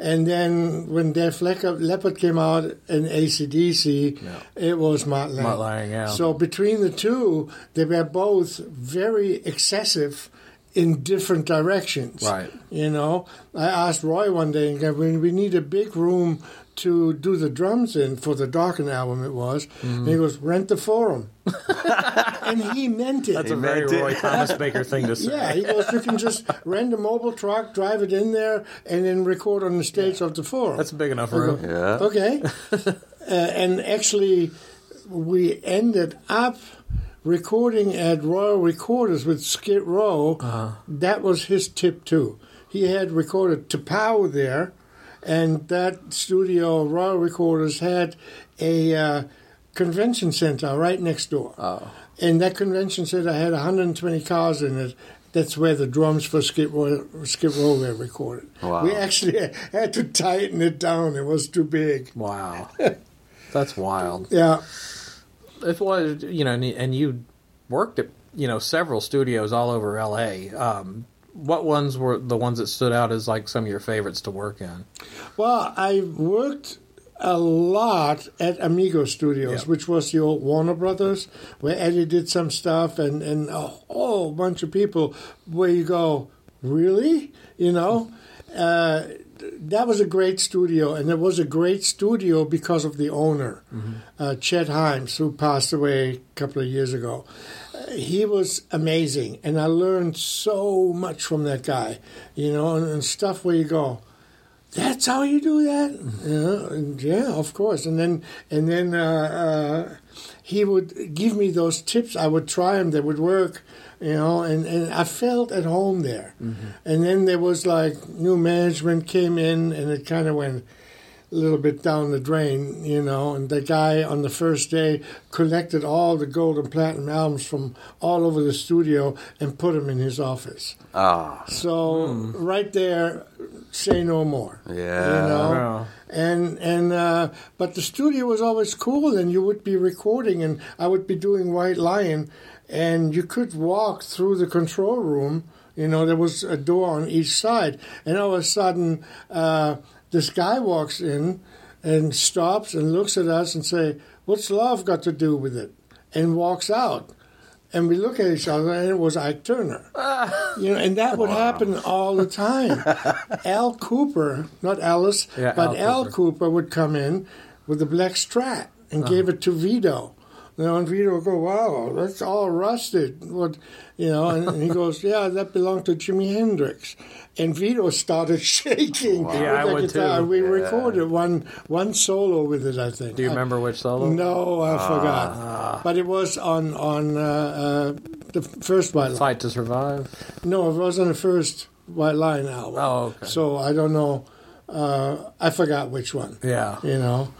[SPEAKER 4] And then when Def Leppard, came out in ACDC, it was Matt Lang.
[SPEAKER 5] Mutt Lange, yeah.
[SPEAKER 4] So between the two, they were both very excessive in different directions.
[SPEAKER 5] Right.
[SPEAKER 4] You know, I asked Roy one day, when we need a big room to do the drums in for the Dokken album, it was, and
[SPEAKER 5] Mm-hmm.
[SPEAKER 4] he goes, rent the forum. [laughs] and he meant it.
[SPEAKER 5] That's a very
[SPEAKER 2] meant it.
[SPEAKER 5] Roy Thomas Baker thing to [laughs] say.
[SPEAKER 4] yeah, he goes, you can just rent a mobile truck, drive it in there, and then record on the stage of the forum.
[SPEAKER 5] That's a big enough room.
[SPEAKER 2] Yeah.
[SPEAKER 4] Okay. [laughs] uh, and actually, we ended up recording at Royal Recorders with Skid Row. That was his tip, too. He had recorded Tapau there, and that studio, Royal Recorders, had a uh, convention center right next door. Oh. And that convention center had 120 cars in it. That's where the drums for Skid Row, Skid Row were recorded.
[SPEAKER 2] Wow.
[SPEAKER 4] We actually [laughs] had to tighten it down. It was too big.
[SPEAKER 5] Wow, [laughs] that's wild.
[SPEAKER 4] Yeah.
[SPEAKER 5] If was you know, and you- and you worked at you know several studios all over L.A. Um, what ones were the ones that stood out as like some of your favorites to work in?
[SPEAKER 4] Well, I worked a lot at Amigo Studios,
[SPEAKER 5] Yeah.
[SPEAKER 4] which was the old Warner Brothers, where Eddie did some stuff, and, and a whole bunch of people where you go, really? You know? Uh, that was a great studio, and it was a great studio because of the owner, uh, Chet Himes, who passed away a couple of years ago. Uh, he was amazing, and I learned so much from that guy, you know, and, and stuff where you go, that's how you do that? Yeah, and yeah of course. And then and then uh, uh, he would give me those tips. I would try them they would work you know and, and i felt at home there and then there was like new management came in and it kind of went a little bit down the drain, you know. And the guy on the first day collected all the gold and platinum albums from all over the studio and put them in his office.
[SPEAKER 2] Ah,
[SPEAKER 4] So right there, say no more.
[SPEAKER 2] Yeah.
[SPEAKER 4] you know.
[SPEAKER 5] Yeah.
[SPEAKER 4] And and uh, but the studio was always cool, and you would be recording, and I would be doing White Lion, and you could walk through the control room. You know, there was a door on each side, and all of a sudden, uh, this guy walks in and stops and looks at us and say, "What's love got to do with it?" and walks out. And we look at each other, and it was Ike Turner. [laughs] You know, and that would happen all the time. [laughs] Al Kooper, not Alice,
[SPEAKER 5] Yeah,
[SPEAKER 4] but
[SPEAKER 5] Al
[SPEAKER 4] Al Kooper. would come in with a black strat and gave it to Vito. You know, and Vito would go, "Wow, that's all rusted." What, you know? And, and he [laughs] goes, "Yeah, that belonged to Jimi Hendrix." And Vito started [laughs] shaking with
[SPEAKER 5] Yeah, I would
[SPEAKER 4] guitar.
[SPEAKER 5] too.
[SPEAKER 4] We recorded one one solo with it, I think.
[SPEAKER 5] Do you
[SPEAKER 4] I-
[SPEAKER 5] remember which solo?
[SPEAKER 4] no, I forgot. But it was on on uh, uh, the first White Lion.
[SPEAKER 5] Fight to Survive.
[SPEAKER 4] No, it was on the first White Lion album.
[SPEAKER 5] Oh, okay.
[SPEAKER 4] So I don't know. Uh, I forgot which one.
[SPEAKER 5] Yeah.
[SPEAKER 4] You know,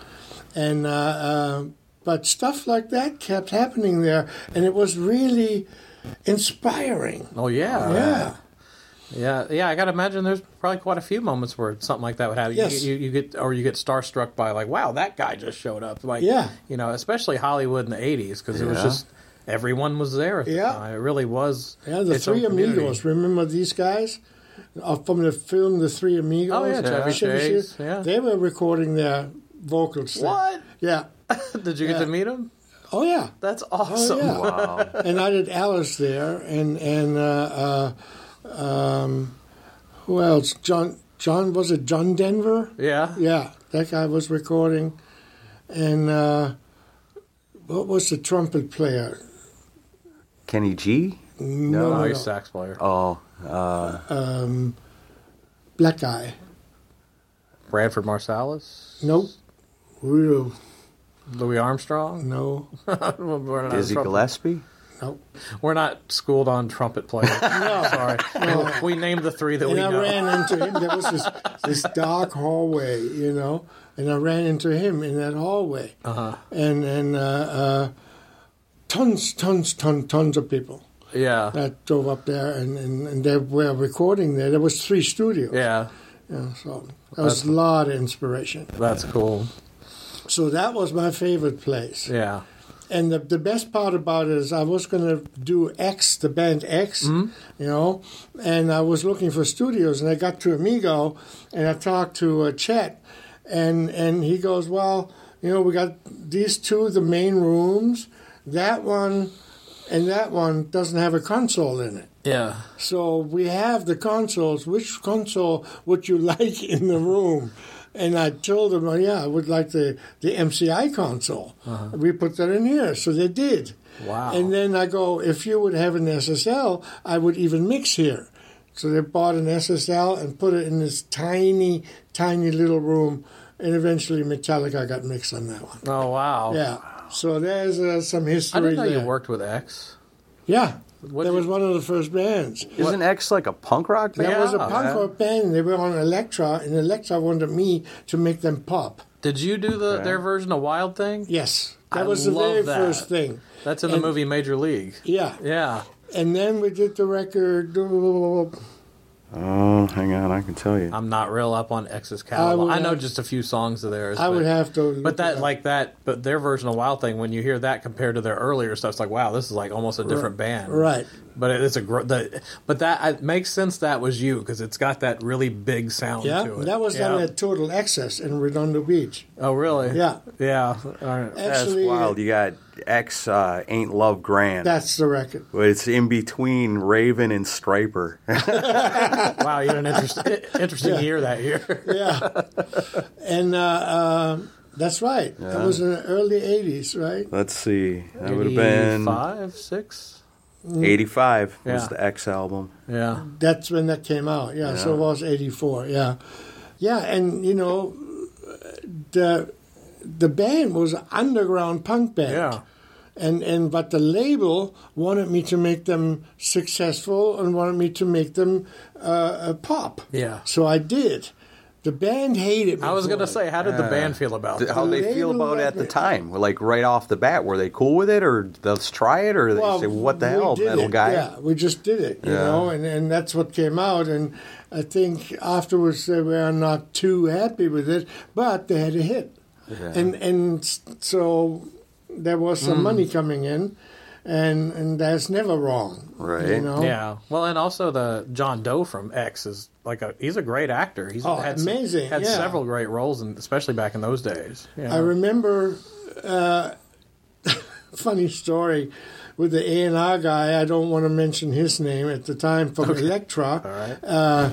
[SPEAKER 4] and uh, uh, but stuff like that kept happening there, and it was really inspiring.
[SPEAKER 5] Oh yeah,
[SPEAKER 4] Yeah.
[SPEAKER 5] yeah, yeah. I got to imagine there's probably quite a few moments where something like that would happen.
[SPEAKER 4] Yes.
[SPEAKER 5] You, you, you get or you get starstruck by like, wow, that guy just showed up. Like,
[SPEAKER 4] Yeah.
[SPEAKER 5] you know, especially Hollywood in the '80s because it was just everyone was there. At the
[SPEAKER 4] Yeah.
[SPEAKER 5] time. it really was.
[SPEAKER 4] Yeah, the
[SPEAKER 5] its own
[SPEAKER 4] Three
[SPEAKER 5] community.
[SPEAKER 4] Amigos. Remember these guys uh, from the film The Three Amigos?
[SPEAKER 5] Oh, yeah, Chevy Chase, yeah.
[SPEAKER 4] They were recording their vocals. there.
[SPEAKER 5] What?
[SPEAKER 4] Yeah. [laughs]
[SPEAKER 5] Did you get to meet him?
[SPEAKER 4] Oh yeah.
[SPEAKER 5] That's awesome.
[SPEAKER 4] yeah.
[SPEAKER 2] Wow.
[SPEAKER 4] and I did Alice there, and and uh, uh, um, who else? John John was it John Denver?
[SPEAKER 5] Yeah.
[SPEAKER 4] Yeah, that guy was recording, and uh, what was the trumpet player?
[SPEAKER 2] Kenny G?
[SPEAKER 4] No,
[SPEAKER 5] Oh,
[SPEAKER 4] no,
[SPEAKER 5] he's
[SPEAKER 4] no.
[SPEAKER 5] sax player.
[SPEAKER 2] Oh, uh,
[SPEAKER 4] Um, black guy.
[SPEAKER 5] Branford Marsalis.
[SPEAKER 4] Nope. Real.
[SPEAKER 5] Louis Armstrong.
[SPEAKER 4] No. [laughs]
[SPEAKER 5] We're
[SPEAKER 2] Dizzy Gillespie?
[SPEAKER 4] Nope.
[SPEAKER 5] We're not schooled on trumpet players. [laughs]
[SPEAKER 4] No. [laughs]
[SPEAKER 5] Sorry. We named the three that
[SPEAKER 4] And
[SPEAKER 5] we
[SPEAKER 4] I
[SPEAKER 5] know.
[SPEAKER 4] ran into him. There was this, this dark hallway, you know, and I ran into him in that hallway.
[SPEAKER 5] Uh-huh.
[SPEAKER 4] And and uh, uh, tons, tons, tons, tons of people
[SPEAKER 5] Yeah.
[SPEAKER 4] that drove up there, and, and, and they were recording there. There was three studios.
[SPEAKER 5] Yeah.
[SPEAKER 4] Yeah, so that was a lot of inspiration.
[SPEAKER 5] That's cool.
[SPEAKER 4] So that was my favorite place.
[SPEAKER 5] Yeah.
[SPEAKER 4] And the, the best part about it is I was going to do X, the band X,
[SPEAKER 5] Mm-hmm.
[SPEAKER 4] you know, and I was looking for studios, and I got to Amigo, and I talked to uh, Chet, and and he goes, well, you know, we got these two, the main rooms, that one, and that one doesn't have a console in it.
[SPEAKER 5] Yeah.
[SPEAKER 4] So we have the consoles. Which console would you [laughs] like in the room? And I told them, oh, yeah, I would like the, the MCI console. We put that in here. So they did.
[SPEAKER 5] Wow.
[SPEAKER 4] And then I go, if you would have an SSL, I would even mix here. So they bought an SSL and put it in this tiny, tiny little room. And eventually Metallica got mixed on that one.
[SPEAKER 5] Oh wow.
[SPEAKER 4] Yeah. So there's uh, some history
[SPEAKER 5] I didn't know
[SPEAKER 4] there.
[SPEAKER 5] you worked with X.
[SPEAKER 4] Yeah.
[SPEAKER 5] What
[SPEAKER 4] that was
[SPEAKER 5] you-
[SPEAKER 4] one of the first bands.
[SPEAKER 2] Isn't X like a punk rock band?
[SPEAKER 4] There was a oh,
[SPEAKER 5] Yeah.
[SPEAKER 4] punk rock band. They were on Elektra, and Elektra wanted me to make them pop.
[SPEAKER 5] Did you do the their version of Wild Thing?
[SPEAKER 4] Yes, that
[SPEAKER 5] I
[SPEAKER 4] was the very
[SPEAKER 5] that.
[SPEAKER 4] first thing.
[SPEAKER 5] That's in the movie Major League.
[SPEAKER 4] Yeah,
[SPEAKER 5] Yeah.
[SPEAKER 4] and then we did the record.
[SPEAKER 2] Oh, hang on, I can tell you.
[SPEAKER 5] I'm not real up on X's catalog.
[SPEAKER 4] would
[SPEAKER 5] I, know
[SPEAKER 4] have-
[SPEAKER 5] just a few songs of theirs.
[SPEAKER 4] I
[SPEAKER 5] but,
[SPEAKER 4] would have to.
[SPEAKER 5] But
[SPEAKER 4] it
[SPEAKER 5] that like that, but their version of Wild Thing, when you hear that compared to their earlier stuff, it's like wow, this is like almost a different band.
[SPEAKER 4] right?
[SPEAKER 5] But it's a gr- the, but that it makes sense that was you because it's got that really big sound
[SPEAKER 4] Yeah,
[SPEAKER 5] to it.
[SPEAKER 4] that was
[SPEAKER 5] yeah.
[SPEAKER 4] done at Total Access in Redondo Beach.
[SPEAKER 5] Oh really?
[SPEAKER 4] Yeah.
[SPEAKER 5] Yeah. All right.
[SPEAKER 2] That's wild. You got X uh, Ain't Love Grand.
[SPEAKER 4] that's the record.
[SPEAKER 2] But it's in between Raven and Stryper. [laughs]
[SPEAKER 5] wow, you had an interest, interesting year that year. [laughs]
[SPEAKER 4] Yeah, and uh, uh, that's right. That was in the early '80s, right?
[SPEAKER 2] Let's see. That would have been
[SPEAKER 5] five, six.
[SPEAKER 2] 85 was the X album.
[SPEAKER 5] Yeah.
[SPEAKER 4] That's when that came out. Yeah, so it was '84. Yeah, yeah, and you know, the the band was an underground punk band.
[SPEAKER 5] Yeah.
[SPEAKER 4] and and but the label wanted me to make them successful and wanted me to make them uh, a pop.
[SPEAKER 5] Yeah.
[SPEAKER 4] So I did. The band hated me.
[SPEAKER 5] I was gonna say, how did the band feel about it?
[SPEAKER 2] How they feel about it at the time? Like right off the bat, were they cool with it, or let's try it, or they say, "What the hell, metal
[SPEAKER 4] it.
[SPEAKER 2] guy"?
[SPEAKER 4] Yeah, we just did it, you
[SPEAKER 2] Yeah.
[SPEAKER 4] know, and, and that's what came out. And I think afterwards they were not too happy with it, but they had a hit, and and so there was some hmm. money coming in, and and that's never wrong, Right. You
[SPEAKER 2] Right.
[SPEAKER 4] know?
[SPEAKER 5] Yeah. Well, and also the John Doe from X is like a he's a great actor. He's
[SPEAKER 4] Oh,
[SPEAKER 5] had some-
[SPEAKER 4] amazing,
[SPEAKER 5] had
[SPEAKER 4] yeah.
[SPEAKER 5] several great roles, and especially back in those days. Yeah.
[SPEAKER 4] I remember uh, [laughs] funny story with the A and R guy. I don't want to mention his name at the time from Elektra.
[SPEAKER 5] All right.
[SPEAKER 4] Uh,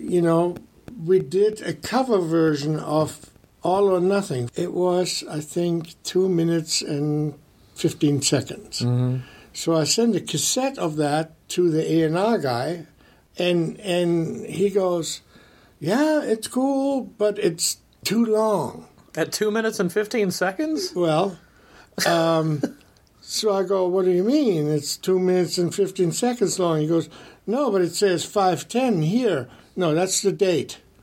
[SPEAKER 4] you know, we did a cover version of All or Nothing. It was, I think, two minutes and fifteen seconds. So I send a cassette of that to the A and R guy, and and he goes, "Yeah, it's cool, but it's too long."
[SPEAKER 5] At two minutes and fifteen seconds.
[SPEAKER 4] Well, um, [laughs] so I go, what do you mean? It's two minutes and 15 seconds long. He goes, no, but it says 510 here. No, that's the date. [laughs]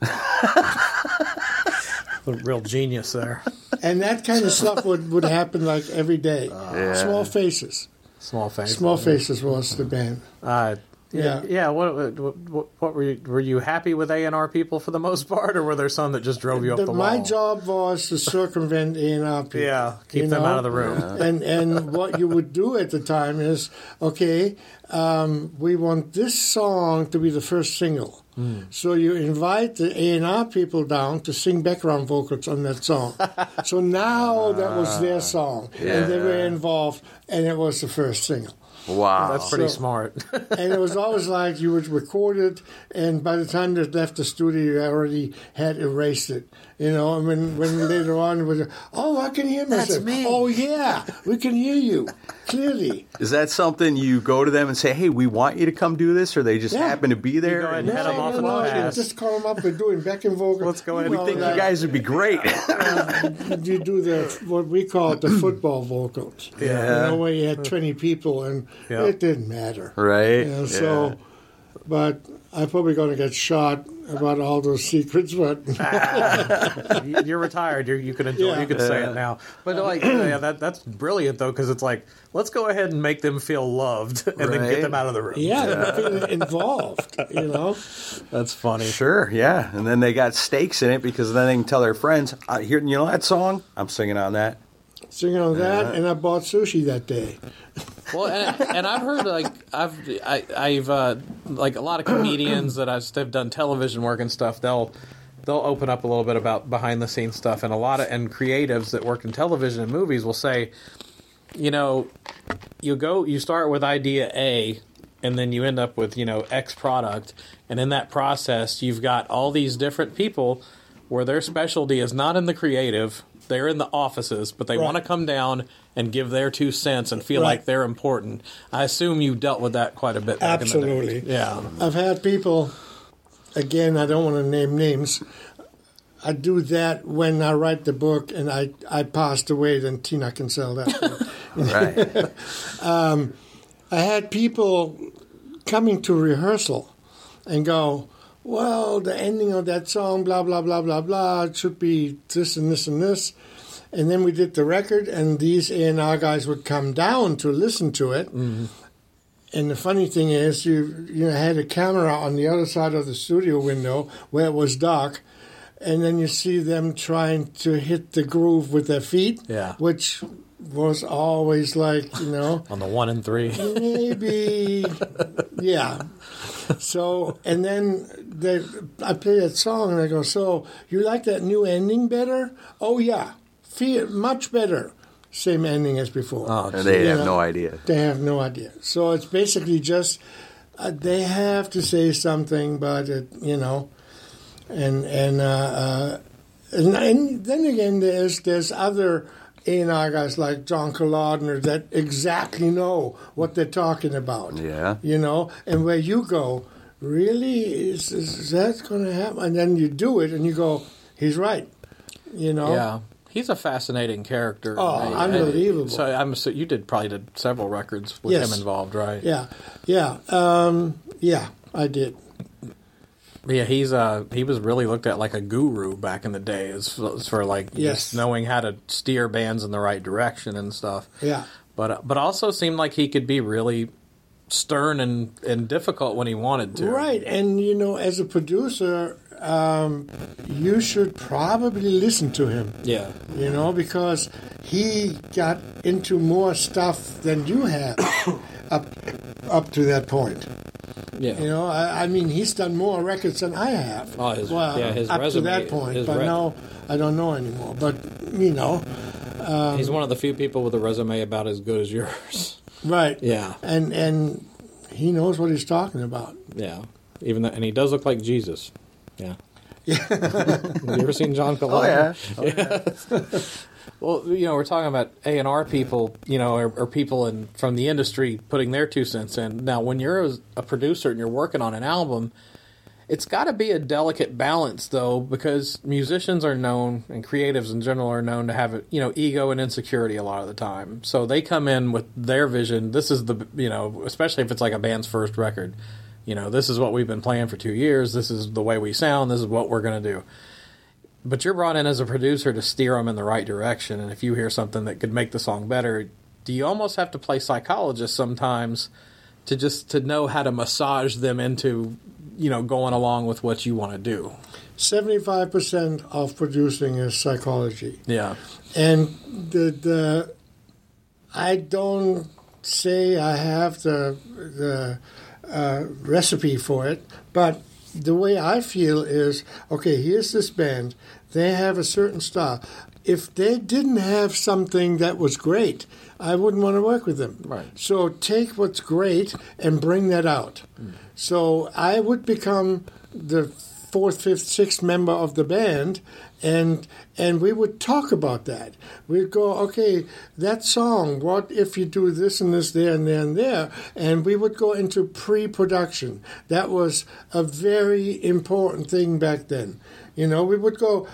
[SPEAKER 5] A real genius there.
[SPEAKER 4] and that kind of stuff would, would happen like every day. Small faces.
[SPEAKER 5] Small faces.
[SPEAKER 4] Small faces was the band.
[SPEAKER 5] Uh, yeah,
[SPEAKER 4] Yeah.
[SPEAKER 5] yeah. What, what, what were you? Were you happy with A and R people for the most part, or were there some that just drove you up
[SPEAKER 4] The-
[SPEAKER 5] the
[SPEAKER 4] my job was to circumvent A and R people.
[SPEAKER 5] Yeah, keep them
[SPEAKER 4] know?
[SPEAKER 5] out of the room.
[SPEAKER 4] And and what you would do at the time is, okay, um, we want this song to be the first single. So you invite the A and R people down to sing background vocals on that song. [laughs] so now that was their ah. song, and they were involved, and it was the first single.
[SPEAKER 2] Wow.
[SPEAKER 5] That's pretty
[SPEAKER 4] So-
[SPEAKER 5] smart. [laughs]
[SPEAKER 4] and it was always like you would record it, and by the time they left the studio, you already had erased it. You know, I mean, when [laughs] later on it was, oh, I can hear myself. Oh, yeah, we can hear you clearly.
[SPEAKER 2] Is that something you go to them and say, "Hey, we want you to come do this, or they just
[SPEAKER 4] Yeah.
[SPEAKER 2] happen to be there"?
[SPEAKER 5] go ahead and
[SPEAKER 2] and
[SPEAKER 5] head them off in the
[SPEAKER 4] no. Just call them up. We're doing backing vocals.
[SPEAKER 5] Let's go ahead
[SPEAKER 4] You
[SPEAKER 5] and
[SPEAKER 4] know,
[SPEAKER 2] think
[SPEAKER 4] like,
[SPEAKER 2] you guys would be great. [laughs]
[SPEAKER 4] you do the what we call it the [clears throat] football vocals.
[SPEAKER 2] Yeah.
[SPEAKER 4] You know, where you had 20 people, and
[SPEAKER 5] Yeah.
[SPEAKER 4] it didn't matter.
[SPEAKER 2] right?
[SPEAKER 4] You know, so, but I'm probably going to get shot about all those secrets, but.
[SPEAKER 5] You- [laughs] ah, You're retired. You're, you can enjoy.
[SPEAKER 4] Yeah.
[SPEAKER 5] You can say it now. But like, yeah, that that's brilliant though, because it's like, let's go ahead and make them feel loved, and then get them out of the room.
[SPEAKER 4] Yeah, they're involved, you know.
[SPEAKER 5] that's funny.
[SPEAKER 2] Sure, yeah. And then they got stakes in it because then they can tell their friends, I hear you know that song? I'm singing on that.
[SPEAKER 4] Singing on that, and I bought sushi that day.
[SPEAKER 5] Well, and, and I've heard like I've I, I've uh, like a lot of comedians that I've have done television work and stuff. They'll they'll open up a little bit about behind the scenes stuff, and a lot of and creatives that work in television and movies will say, you know, you go you start with idea A, and then you end up with you know X product, and in that process you've got all these different people where their specialty is not in the creative. They're in the offices, but they
[SPEAKER 4] Right.
[SPEAKER 5] want to come down and give their two cents and feel
[SPEAKER 4] Right.
[SPEAKER 5] like they're important. I assume you dealt with that quite a bit. Back In the
[SPEAKER 4] Absolutely.
[SPEAKER 5] day. Yeah.
[SPEAKER 4] I've had people, again, I don't want to name names. I do that when I write the book and I, I passed away, then Tina can sell that. book. [laughs]
[SPEAKER 2] Right. [laughs]
[SPEAKER 4] Um, I had people coming to rehearsal and go, well, the ending of that song, blah, blah, blah, blah, blah, it should be this and this and this. And then we did the record, and these A&R guys would come down to listen to it. Mm-hmm. And the funny thing is, you you know, had a camera on the other side of the studio window where it was dark, and then you see them trying to hit the groove with their feet,
[SPEAKER 5] Yeah.
[SPEAKER 4] which was always like, you know, [laughs]
[SPEAKER 5] On the one and three.
[SPEAKER 4] maybe, [laughs] yeah. So, and then they, I play that song, and I go, "So you like that new ending better? Oh yeah, feel much better. Same ending as before."
[SPEAKER 5] Oh,
[SPEAKER 2] and they
[SPEAKER 4] Yeah.
[SPEAKER 2] have no idea.
[SPEAKER 4] They have no idea. So it's basically just uh, they have to say something, but it, you know, and and, uh, uh, and and then again, there's there's other A&R guys like John Kalodner that exactly know what they're talking about.
[SPEAKER 2] Yeah.
[SPEAKER 4] you know, and where you go, really is, is that going to happen? And then you do it, and you go, he's right. You know,
[SPEAKER 5] Yeah. He's a fascinating character.
[SPEAKER 4] Oh,
[SPEAKER 5] I- I-
[SPEAKER 4] unbelievable.
[SPEAKER 5] so I'm so you did probably did several records with
[SPEAKER 4] Yes.
[SPEAKER 5] him involved, right?
[SPEAKER 4] yeah, yeah, um, yeah. I did.
[SPEAKER 5] Yeah, he's uh he was really looked at like a guru back in the day as, as for like
[SPEAKER 4] Yes.
[SPEAKER 5] just knowing how to steer bands in the right direction and stuff.
[SPEAKER 4] Yeah.
[SPEAKER 5] But uh, but also seemed like he could be really stern and and difficult when he wanted to.
[SPEAKER 4] Right, and you know, as a producer, um, you should probably listen to him.
[SPEAKER 5] Yeah.
[SPEAKER 4] You know, because he got into more stuff than you have [coughs] up up to that point.
[SPEAKER 5] Yeah.
[SPEAKER 4] You know, I, I mean, he's done more records than I have.
[SPEAKER 5] Oh, his-
[SPEAKER 4] well,
[SPEAKER 5] yeah, his
[SPEAKER 4] up
[SPEAKER 5] resume-
[SPEAKER 4] to that point, but
[SPEAKER 5] re-
[SPEAKER 4] now I don't know anymore. But you know,
[SPEAKER 5] He's one of the few people with a resume about as good as yours.
[SPEAKER 4] right?
[SPEAKER 5] Yeah.
[SPEAKER 4] and and he knows what he's talking about.
[SPEAKER 5] Yeah. Even that, and he does look like Jesus. Yeah. Have [laughs] you ever seen John
[SPEAKER 2] Oh
[SPEAKER 5] Kalodner?
[SPEAKER 2] yeah.
[SPEAKER 5] Oh, [laughs] well, you know, we're talking about A and R people, you know, or, or people in from the industry putting their two cents in. Now, when you're a, a producer and you're working on an album, it's got to be a delicate balance, though, because musicians are known and creatives in general are known to have, you know, ego and insecurity a lot of the time. So they come in with their vision. This is the, you know, especially if it's like a band's first record. You know, this is what we've been playing for two years. This is the way we sound. This is what we're going to do but you're brought in as a producer to steer them in the right direction. And if you hear something that could make the song better, do you almost have to play psychologist sometimes to just to know how to massage them into, you know, going along with what you want to do?
[SPEAKER 4] Seventy-five percent of producing is psychology.
[SPEAKER 5] Yeah.
[SPEAKER 4] and the the I don't say I have the the uh, recipe for it, but the way I feel is okay. Here's this band; they have a certain style. If they didn't have something that was great, I wouldn't want to work with them.
[SPEAKER 5] Right.
[SPEAKER 4] So take what's great and bring that out. So I would become the fourth, fifth, sixth member of the band, and and we would talk about that. We'd go, okay, that song. What if you do this and this there and there and there? And we would go into pre-production. That was a very important thing back then. You know, we would go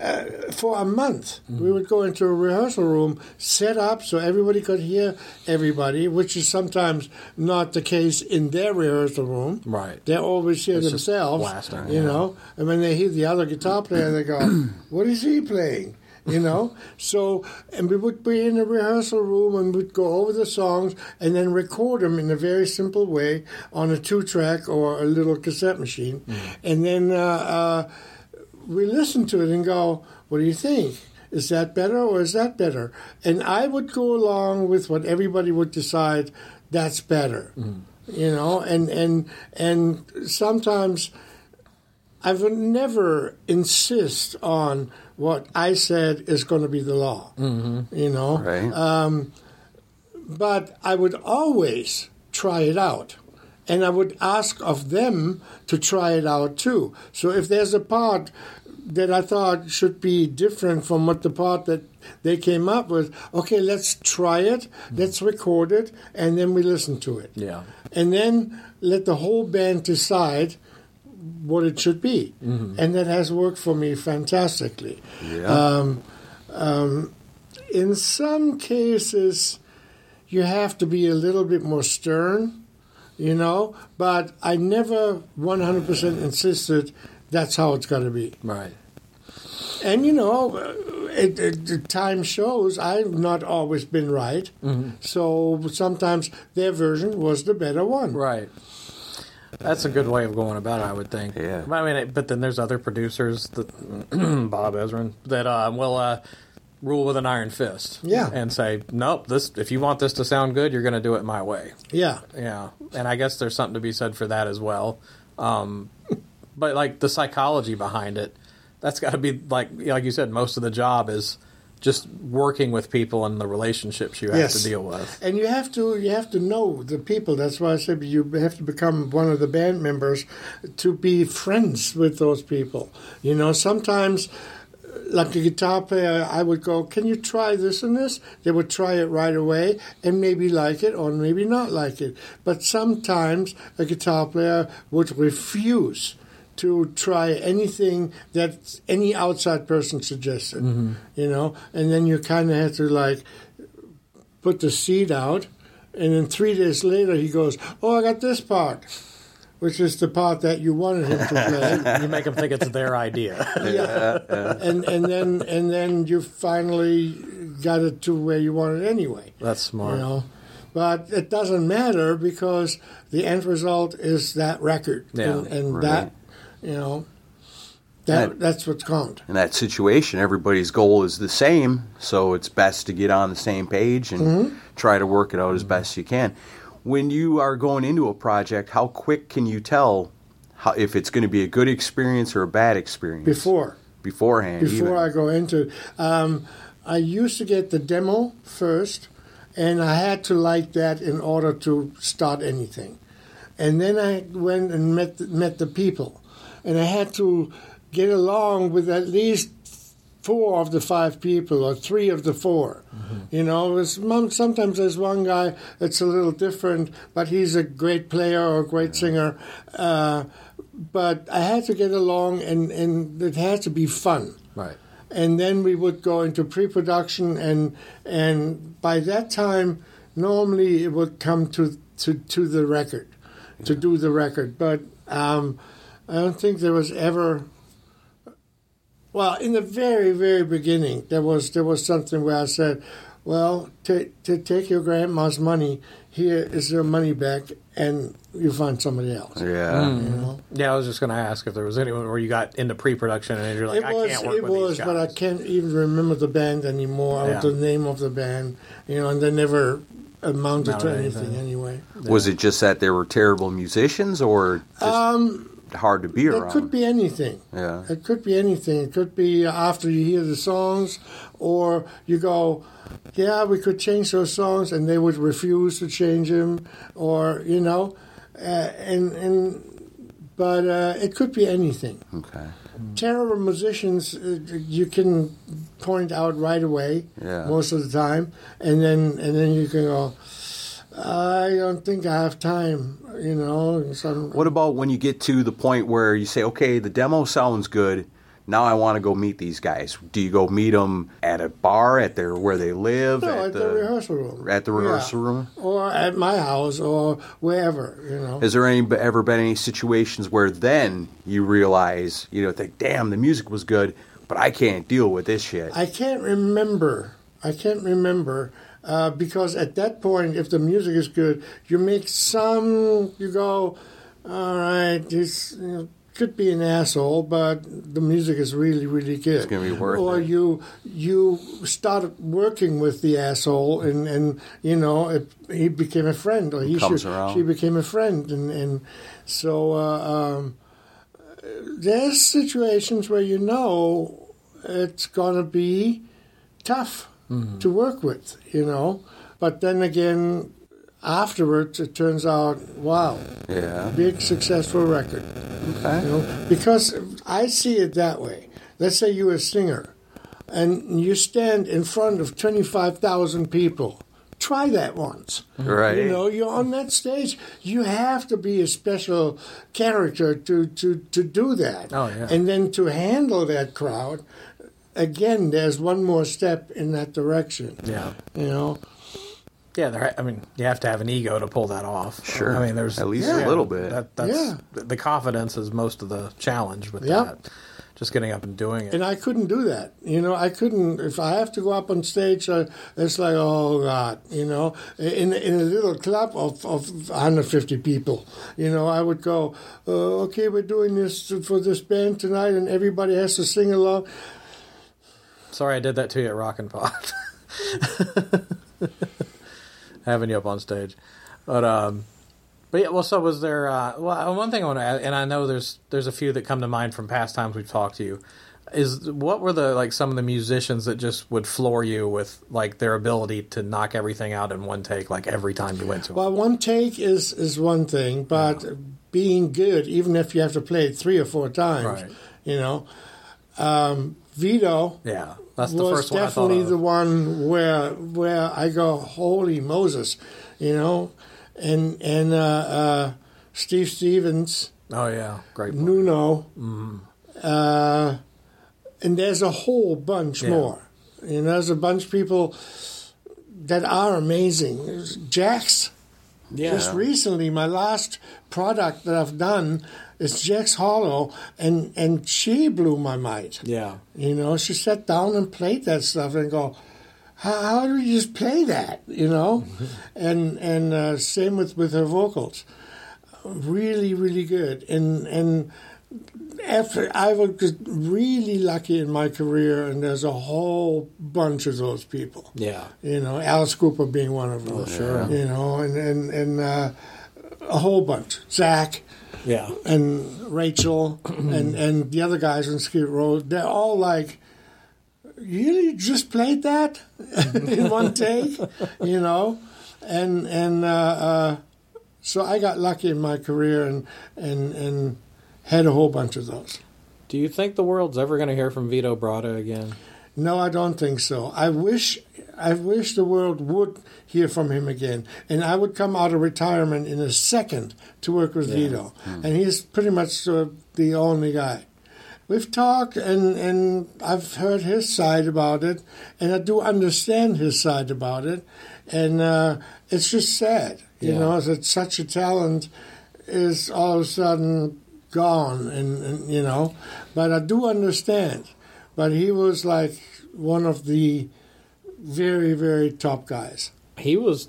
[SPEAKER 4] uh, for a month. We would go into a rehearsal room, set up so everybody could hear everybody, which is sometimes not the case in their rehearsal room.
[SPEAKER 5] Right.
[SPEAKER 4] They always hear
[SPEAKER 5] It's
[SPEAKER 4] themselves,
[SPEAKER 5] blasting,
[SPEAKER 4] you
[SPEAKER 5] yeah.
[SPEAKER 4] know. And when they hear the other guitar player, they go, [clears throat] "What is he playing?" You know. so, and we would be in a rehearsal room and we'd go over the songs and then record them in a very simple way on a two-track or a little cassette machine,
[SPEAKER 5] Mm.
[SPEAKER 4] and then. Uh, uh, we listen to it and go, "What do you think? Is that better or is that better?" And I would go along with what everybody would decide that's better, mm. you know. And and and sometimes I would never insist on what I said is going to be the law, mm-hmm. you know.
[SPEAKER 2] Right.
[SPEAKER 4] Um, but I would always try it out. And I would ask of them to try it out too. So if there's a part that I thought should be different from what the part that they came up with, okay, let's try it, let's record it, and then we listen to it.
[SPEAKER 5] Yeah.
[SPEAKER 4] And then let the whole band decide what it should be. Mm-hmm. And that has worked for me fantastically.
[SPEAKER 2] yeah.
[SPEAKER 4] Um, um, in some cases, you have to be a little bit more stern, you know, but I never 100% insisted that's how it's got to be.
[SPEAKER 5] Right.
[SPEAKER 4] And, you know, uh, it, it, the time shows I've not always been right. So sometimes their version was the better one.
[SPEAKER 5] Right. That's a good way of going about it, I would think.
[SPEAKER 2] Yeah.
[SPEAKER 5] I mean, but then there's other producers, that, [clears throat] Bob Ezrin, that uh, will uh, rule with an iron fist.
[SPEAKER 4] Yeah.
[SPEAKER 5] And say, nope, this. If you want this to sound good, you're going to do it my way.
[SPEAKER 4] Yeah.
[SPEAKER 5] Yeah. And I guess there's something to be said for that as well. Um, but like the psychology behind it, that's got to be like like you said. Most of the job is just working with people and the relationships you have
[SPEAKER 4] Yes.
[SPEAKER 5] to deal with.
[SPEAKER 4] And you have to you have to know the people. That's why I said you have to become one of the band members to be friends with those people. You know, sometimes like a guitar player, I would go, "Can you try this and this?" They would try it right away and maybe like it or maybe not like it. But sometimes a guitar player would refuse to try anything that any outside person suggested. Mm-hmm. You know, and then you kind of have to like put the seed out, and then three days later he goes, "Oh, I got this part," which is the part that you wanted him to [laughs] play.
[SPEAKER 5] You make them think it's their idea. [laughs]
[SPEAKER 4] yeah, and and then and then you finally got it to where you want it anyway.
[SPEAKER 5] That's smart.
[SPEAKER 4] You know, but it doesn't matter because the end result is that record,
[SPEAKER 5] Yeah,
[SPEAKER 4] and, and
[SPEAKER 2] right.
[SPEAKER 4] that you know. That,
[SPEAKER 2] That-
[SPEAKER 4] that's what's count.
[SPEAKER 2] in that situation, everybody's goal is the same, so it's best to get on the same page and
[SPEAKER 4] Mm-hmm.
[SPEAKER 2] try to work it out as best you can. When you are going into a project, how quick can you tell how, if it's going to be a good experience or a bad experience
[SPEAKER 4] Before
[SPEAKER 2] beforehand?
[SPEAKER 4] before
[SPEAKER 2] even?
[SPEAKER 4] I go into. Um, I used to get the demo first, and I had to like that in order to start anything. And then I went and met met the people, and I had to get along with at least four of the five people or three of the 4 You know, it was, sometimes there's one guy that's a little different, but he's a great player or a great singer. Uh, but I had to get along, and, and it had to be fun.
[SPEAKER 5] Right.
[SPEAKER 4] and then we would go into pre-production and and by that time normally it would come to to, to the record to do the record. But um, I don't think there was ever Well, in the very, very beginning, there was there was something where I said, "Well, to to take your grandma's money, here is your money back, and you find somebody else."
[SPEAKER 2] Yeah.
[SPEAKER 4] You hmm. know,
[SPEAKER 5] Yeah, I was just going to ask if there was anyone where you got into pre-production and you're like,
[SPEAKER 4] it
[SPEAKER 5] I
[SPEAKER 4] was
[SPEAKER 5] can't work
[SPEAKER 4] it
[SPEAKER 5] with
[SPEAKER 4] was,
[SPEAKER 5] these guys.
[SPEAKER 4] but I can't even remember the band anymore
[SPEAKER 5] Yeah.
[SPEAKER 4] or the name of the band. You know, and they never amounted
[SPEAKER 5] Not
[SPEAKER 4] to
[SPEAKER 5] anything.
[SPEAKER 4] anything anyway.
[SPEAKER 2] Was it just that they were terrible musicians, or just um, hard to be around.
[SPEAKER 4] It could be anything.
[SPEAKER 2] Yeah.
[SPEAKER 4] It could be anything. It could be after you hear the songs, or you go, yeah, we could change those songs, and they would refuse to change them, or you know, uh, and and but uh, it could be anything.
[SPEAKER 2] Okay.
[SPEAKER 4] Terrible musicians, uh, you can point out right away
[SPEAKER 2] Yeah.
[SPEAKER 4] most of the time, and then and then you can go. I don't think I have time, you know. Some,
[SPEAKER 2] What about when you get to the point where you say, okay, the demo sounds good. Now I want to go meet these guys. Do you go meet them at a bar, at their where they live,
[SPEAKER 4] No, at the, rehearsal room.
[SPEAKER 2] at the rehearsal room?
[SPEAKER 4] Or at my house or wherever, you know.
[SPEAKER 2] Has there any ever been any situations where then you realize, you know, think, damn, the music was good, but I can't deal with this shit.
[SPEAKER 4] I can't remember. I can't remember uh, because at that point, if the music is good, you make some. You go, all right, this you know, could be an asshole, but the music is really, really good. It's
[SPEAKER 2] gonna be worth
[SPEAKER 4] or
[SPEAKER 2] it.
[SPEAKER 4] you you start working with the asshole, and and you know it, he became a friend, or he
[SPEAKER 2] around.
[SPEAKER 4] she became a friend, and and so. Uh, um, there's situations where you know it's going to be tough to work with, you know. But then again, afterwards, it turns out, wow,
[SPEAKER 2] yeah.
[SPEAKER 4] big successful record.
[SPEAKER 2] Okay.
[SPEAKER 4] You know, because I see it that way. Let's say you're a singer, and you stand in front of twenty-five thousand people. Try that once.
[SPEAKER 2] Right.
[SPEAKER 4] You know, you're on that stage. You have to be a special character to to to do that.
[SPEAKER 5] Oh, yeah.
[SPEAKER 4] And then to handle that crowd. Again, there's one more step in that direction.
[SPEAKER 5] yeah.
[SPEAKER 4] You know.
[SPEAKER 5] Yeah, there, I mean, you have to have an ego to pull that off.
[SPEAKER 2] Sure.
[SPEAKER 5] I mean, there's
[SPEAKER 2] At least
[SPEAKER 4] a
[SPEAKER 2] little bit.
[SPEAKER 5] That, that's
[SPEAKER 4] Yeah.
[SPEAKER 5] the confidence is most of the challenge with
[SPEAKER 4] Yep.
[SPEAKER 5] that. Just getting up and doing it.
[SPEAKER 4] And I couldn't do that. You know, I couldn't. If I have to go up on stage, uh, it's like, oh God, you know, in in a little club of of 150 people, you know, I would go, uh, okay, we're doing this for this band tonight, and everybody has to sing along.
[SPEAKER 5] Sorry, I did that to you at Rock and Pot. [laughs] Having you up on stage, but um, but yeah. Well, so was there? Uh, well, one thing I want to add, and I know there's there's a few that come to mind from past times we've talked to you. Is what were the like some of the musicians that just would floor you with like their ability to knock everything out in one take, like every time you went to?
[SPEAKER 4] Well, one take is is one thing, but being good, even if you have to play it three or four times,
[SPEAKER 5] Right.
[SPEAKER 4] you know. Um, Vito
[SPEAKER 5] yeah, that's the
[SPEAKER 4] was
[SPEAKER 5] first one I
[SPEAKER 4] definitely the one where where I go, holy Moses, you know, and and uh, uh, Steve Stevens,
[SPEAKER 5] oh yeah, great. one.
[SPEAKER 4] Nuno,
[SPEAKER 5] Mm-hmm.
[SPEAKER 4] uh, and there's a whole bunch
[SPEAKER 5] Yeah.
[SPEAKER 4] more. You know, there's a bunch of people that are amazing. There's Jax.
[SPEAKER 5] Yeah,
[SPEAKER 4] Just recently, my last product that I've done is Jax Hollow, and and she blew my mind.
[SPEAKER 5] yeah.
[SPEAKER 4] You know, she sat down and played that stuff and go, how, how do you just play that? You know, [laughs] and and uh, same with with her vocals, really really good. And and after I was just really lucky in my career, and there's a whole bunch of those people.
[SPEAKER 5] Yeah.
[SPEAKER 4] You know, Alice Cooper being one of them.
[SPEAKER 5] sure.
[SPEAKER 4] You know, and and and uh, a whole bunch. Zach
[SPEAKER 5] Yeah.
[SPEAKER 4] and Rachel [clears throat] and, and the other guys on Skid Row, they're all like, you just played that [laughs] in one take, you know, and and uh, uh, so I got lucky in my career and and and had a whole bunch of those.
[SPEAKER 5] Do you think the world's ever going to hear from Vito Bratta again?
[SPEAKER 4] No, I don't think so. I wish I wish the world would hear from him again, and I would come out of retirement in a second to work with Vito, and he's pretty much uh, the only guy. We've talked, and and I've heard his side about it, and I do understand his side about it, and uh, it's just sad, you
[SPEAKER 5] Yeah.
[SPEAKER 4] know, that such a talent is all of a sudden gone, and, and you know, but I do understand but he was like one of the very very top guys.
[SPEAKER 5] He was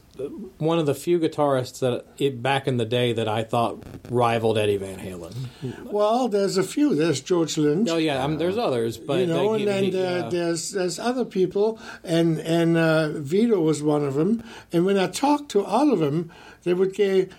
[SPEAKER 5] one of the few guitarists that it, back in the day that I thought rivaled Eddie Van Halen.
[SPEAKER 4] Well, there's a few. There's George Lynch.
[SPEAKER 5] Oh yeah, I mean, there's others, but
[SPEAKER 4] you know,
[SPEAKER 5] they
[SPEAKER 4] and then there,
[SPEAKER 5] yeah.
[SPEAKER 4] there's there's other people, and and uh, Vito was one of them. And when I talked to all of them, they would say,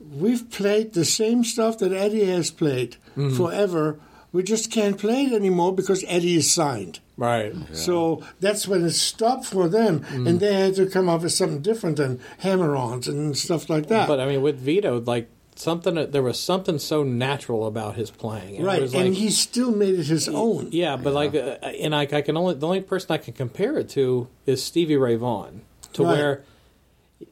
[SPEAKER 4] "We've played the same stuff that Eddie has played
[SPEAKER 5] Mm-hmm.
[SPEAKER 4] forever. We just can't play it anymore because Eddie is signed."
[SPEAKER 5] right.
[SPEAKER 4] So that's when it stopped for them,
[SPEAKER 5] Mm.
[SPEAKER 4] and they had to come up with something different than hammer-ons and stuff like that.
[SPEAKER 5] But I mean, with Vito, like something, there was something so natural about his playing. And it
[SPEAKER 4] right,
[SPEAKER 5] was
[SPEAKER 4] and he still made it his own.
[SPEAKER 5] Yeah, but like, uh, and I, I can only the only person I can compare it to is Stevie Ray Vaughan, to
[SPEAKER 4] Right.
[SPEAKER 5] where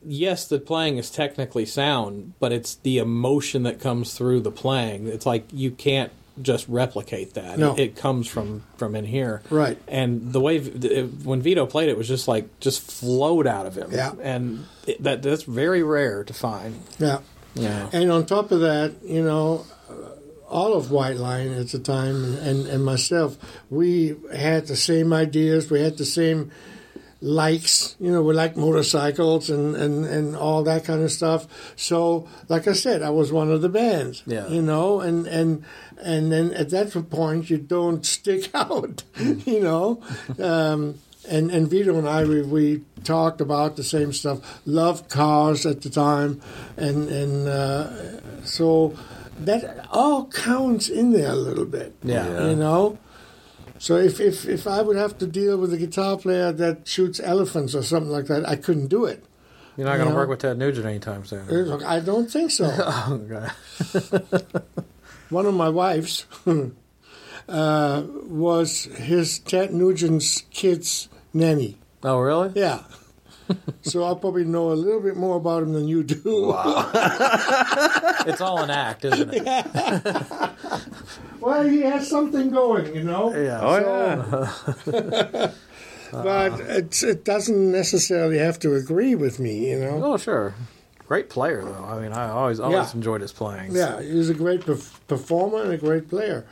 [SPEAKER 5] yes, the playing is technically sound, but it's the emotion that comes through the playing. It's like you can't just replicate that.
[SPEAKER 4] No.
[SPEAKER 5] It, it comes from from in here,
[SPEAKER 4] Right.
[SPEAKER 5] And the way it, when Vito played it was just like just flowed out of him.
[SPEAKER 4] Yeah.
[SPEAKER 5] and it, that that's very rare to find.
[SPEAKER 4] Yeah.
[SPEAKER 5] Yeah.
[SPEAKER 4] And on top of that, you know, uh, all of White Lion at the time and, and myself, we had the same ideas. We had the same likes. You know, we like motorcycles and, and, and all that kind of stuff. So, like I said, I was one of the bands.
[SPEAKER 5] Yeah.
[SPEAKER 4] You know, and and and then at that point, you don't [laughs] stick out. you know. Um, and and Vito and I we, we talked about the same stuff. Loved cars at the time, and and uh, so that all counts in there a little bit.
[SPEAKER 5] Yeah.
[SPEAKER 4] you know. So if, if if I would have to deal with a guitar player that shoots elephants or something like that, I couldn't do it.
[SPEAKER 5] You're not going to work with Ted Nugent anytime soon.
[SPEAKER 4] I don't think so. [laughs]
[SPEAKER 5] Okay. [laughs]
[SPEAKER 4] One of my wives [laughs] uh, was his Ted Nugent's kid's nanny.
[SPEAKER 5] Oh, really?
[SPEAKER 4] Yeah. so I'll probably know a little bit more about him than you do. Wow.
[SPEAKER 5] It's all an act, isn't it?
[SPEAKER 4] Well, he has something going, you know.
[SPEAKER 5] Yeah.
[SPEAKER 2] Oh yeah. [laughs]
[SPEAKER 4] But it's, it doesn't necessarily have to agree with me, you know.
[SPEAKER 5] Oh, sure. Great player, though. I mean, I always always
[SPEAKER 4] Yeah.
[SPEAKER 5] enjoyed his playing.
[SPEAKER 4] Yeah, he's a great perf- performer and a great player.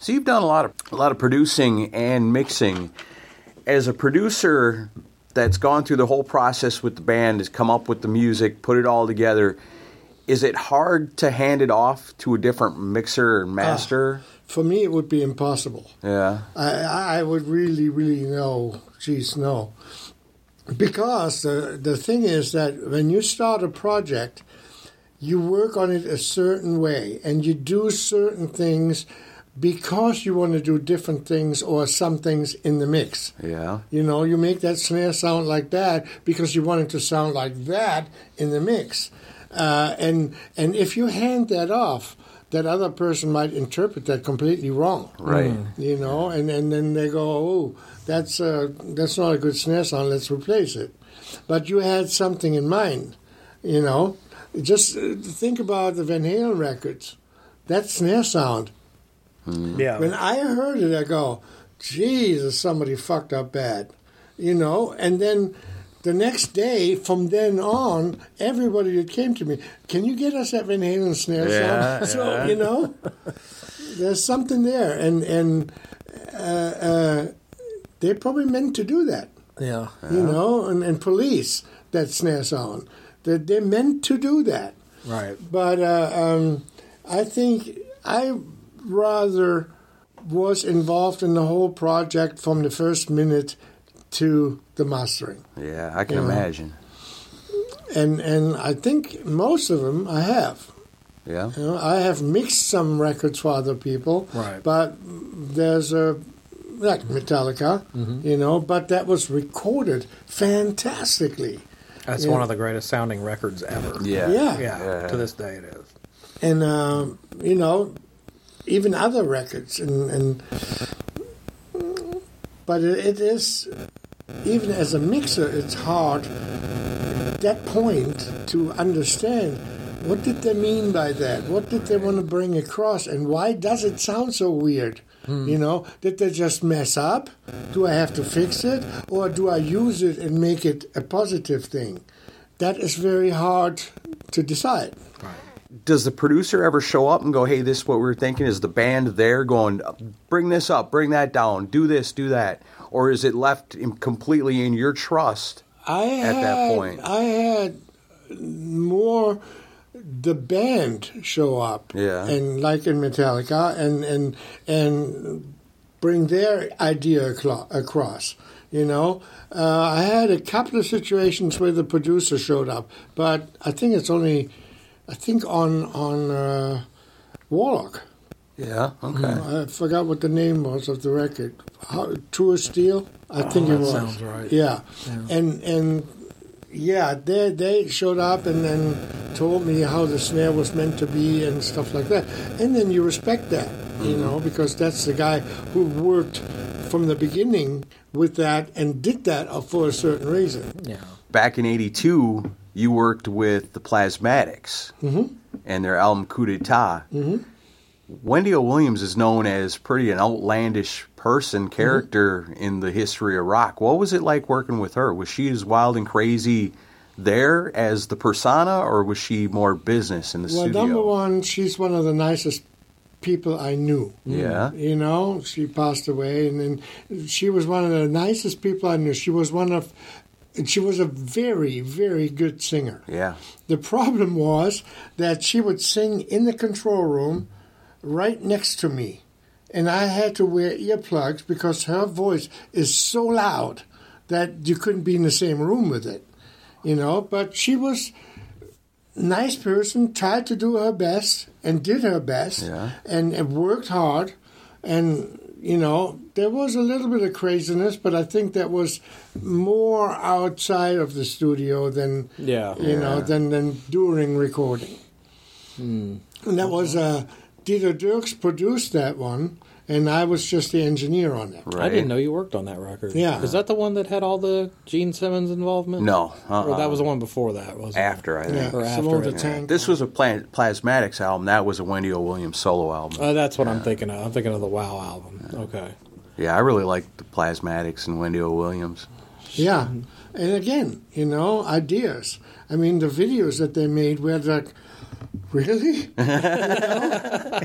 [SPEAKER 2] So you've done a lot of a lot of producing and mixing. As a producer that's gone through the whole process with the band, has come up with the music, put it all together. Is it hard to hand it off to a different mixer and ah, master?
[SPEAKER 4] For me, it would be impossible.
[SPEAKER 2] yeah.
[SPEAKER 4] I, I would really, really know. Geez, no. Because the, the thing is that when you start a project, you work on it a certain way and you do certain things because you want to do different things or some things in the mix.
[SPEAKER 2] Yeah.
[SPEAKER 4] You know, you make that snare sound like that because you want it to sound like that in the mix. Uh, and and if you hand that off, that other person might interpret that completely wrong.
[SPEAKER 2] Right.
[SPEAKER 4] You know, and, and then they go, oh, that's uh, that's not a good snare sound. Let's replace it. But you had something in mind. You know, just uh, think about the Van Halen records. That snare sound.
[SPEAKER 5] Yeah.
[SPEAKER 4] When I heard it, I go, Jesus, somebody fucked up bad. You know, and then the next day, from then on, everybody that came to me, can you get us that Van Halen snare
[SPEAKER 2] Yeah,
[SPEAKER 4] sound? So,
[SPEAKER 2] yeah.
[SPEAKER 4] you know, there's something there. And, and uh, uh, they probably meant to do that,
[SPEAKER 5] yeah.
[SPEAKER 4] you know, and, and police that snare sound. They, they meant to do that.
[SPEAKER 5] Right.
[SPEAKER 4] But uh, um, I think I rather was involved in the whole project from the first minute to the mastering,
[SPEAKER 2] Yeah, I can
[SPEAKER 4] Yeah.
[SPEAKER 2] imagine.
[SPEAKER 4] and and I think most of them I have.
[SPEAKER 2] Yeah.
[SPEAKER 4] You know, I have mixed some records for other people,
[SPEAKER 5] Right.
[SPEAKER 4] But there's a like Metallica, you know, but that was recorded fantastically,
[SPEAKER 5] That's
[SPEAKER 4] Yeah.
[SPEAKER 5] one of the greatest sounding records ever.
[SPEAKER 2] Yeah.
[SPEAKER 4] Yeah.
[SPEAKER 5] Yeah.
[SPEAKER 2] Yeah.
[SPEAKER 5] To this day, it is.
[SPEAKER 4] and um, you know, even other records, and, and but it, it is even as a mixer, it's hard at that point to understand what did they mean by that? What did they want to bring across, and why does it sound so weird? Hmm. You know, did they just mess up? Do I have to fix it, or do I use it and make it a positive thing? That is very hard to decide.
[SPEAKER 2] does the producer ever show up and go, "Hey, this is what we were thinking"? Is the band there going, "Bring this up, bring that down, do this, do that," or is it left completely in your trust?
[SPEAKER 4] I
[SPEAKER 2] at
[SPEAKER 4] had,
[SPEAKER 2] that point.
[SPEAKER 4] I had more the band show up,
[SPEAKER 2] Yeah.
[SPEAKER 4] and like in Metallica, and and and bring their idea aclo- across. You know, uh, I had a couple of situations where the producer showed up, but I think it's only, I think on on uh, Warlock.
[SPEAKER 2] Yeah. Okay.
[SPEAKER 4] I forgot what the name was of the record. How, True Steel, I think oh, it
[SPEAKER 5] that
[SPEAKER 4] was.
[SPEAKER 5] sounds right.
[SPEAKER 4] Yeah. and and yeah, they they showed up and then told me how the snare was meant to be and stuff like that. And then you respect that, you mm-hmm. know, because that's the guy who worked from the beginning with that and did that uh, for a certain reason.
[SPEAKER 5] Yeah.
[SPEAKER 2] Back in '82, you worked with the Plasmatics mm-hmm. and their album Coup d'etat. Mm-hmm. Wendy O. Williams is known as pretty an outlandish person mm-hmm. character in the history of rock. What was it like working with her? Was she as wild and crazy there as the persona, or was she more business in the
[SPEAKER 4] Well,
[SPEAKER 2] studio?
[SPEAKER 4] number one, she's one of the nicest people I knew.
[SPEAKER 2] Yeah.
[SPEAKER 4] You know, she passed away, and then she was one of the nicest people I knew. She was one of, and she was a very, very good singer.
[SPEAKER 2] Yeah.
[SPEAKER 4] The problem was that she would sing in the control room right next to me. And I had to wear earplugs because her voice is so loud that you couldn't be in the same room with it. You know, but she was a nice person, tried to do her best and did her best
[SPEAKER 2] Yeah.
[SPEAKER 4] and, and worked hard and you know, there was a little bit of craziness, but I think that was more outside of the studio than
[SPEAKER 5] Yeah.
[SPEAKER 4] you know, than than during recording. And that was uh, Dieter Dierks produced that one, and I was just the engineer on that.
[SPEAKER 2] Right.
[SPEAKER 5] I didn't know you worked on that record.
[SPEAKER 4] Yeah.
[SPEAKER 5] Is that the one that had all the Gene Simmons involvement?
[SPEAKER 2] No. Uh-uh.
[SPEAKER 5] Or that was the one before that, wasn't it?
[SPEAKER 2] after I think.
[SPEAKER 4] Yeah,
[SPEAKER 5] Or after
[SPEAKER 4] the
[SPEAKER 5] it.
[SPEAKER 4] Tank.
[SPEAKER 2] This was a Pla- Plasmatics album. That was a Wendy O. Williams solo album.
[SPEAKER 5] Uh, that's what I'm thinking of. I'm thinking of the Wow album. Okay.
[SPEAKER 2] yeah, I really like the Plasmatics and Wendy O. Williams.
[SPEAKER 4] Yeah, and again, you know, ideas. I mean, the videos that they made were like, really [laughs]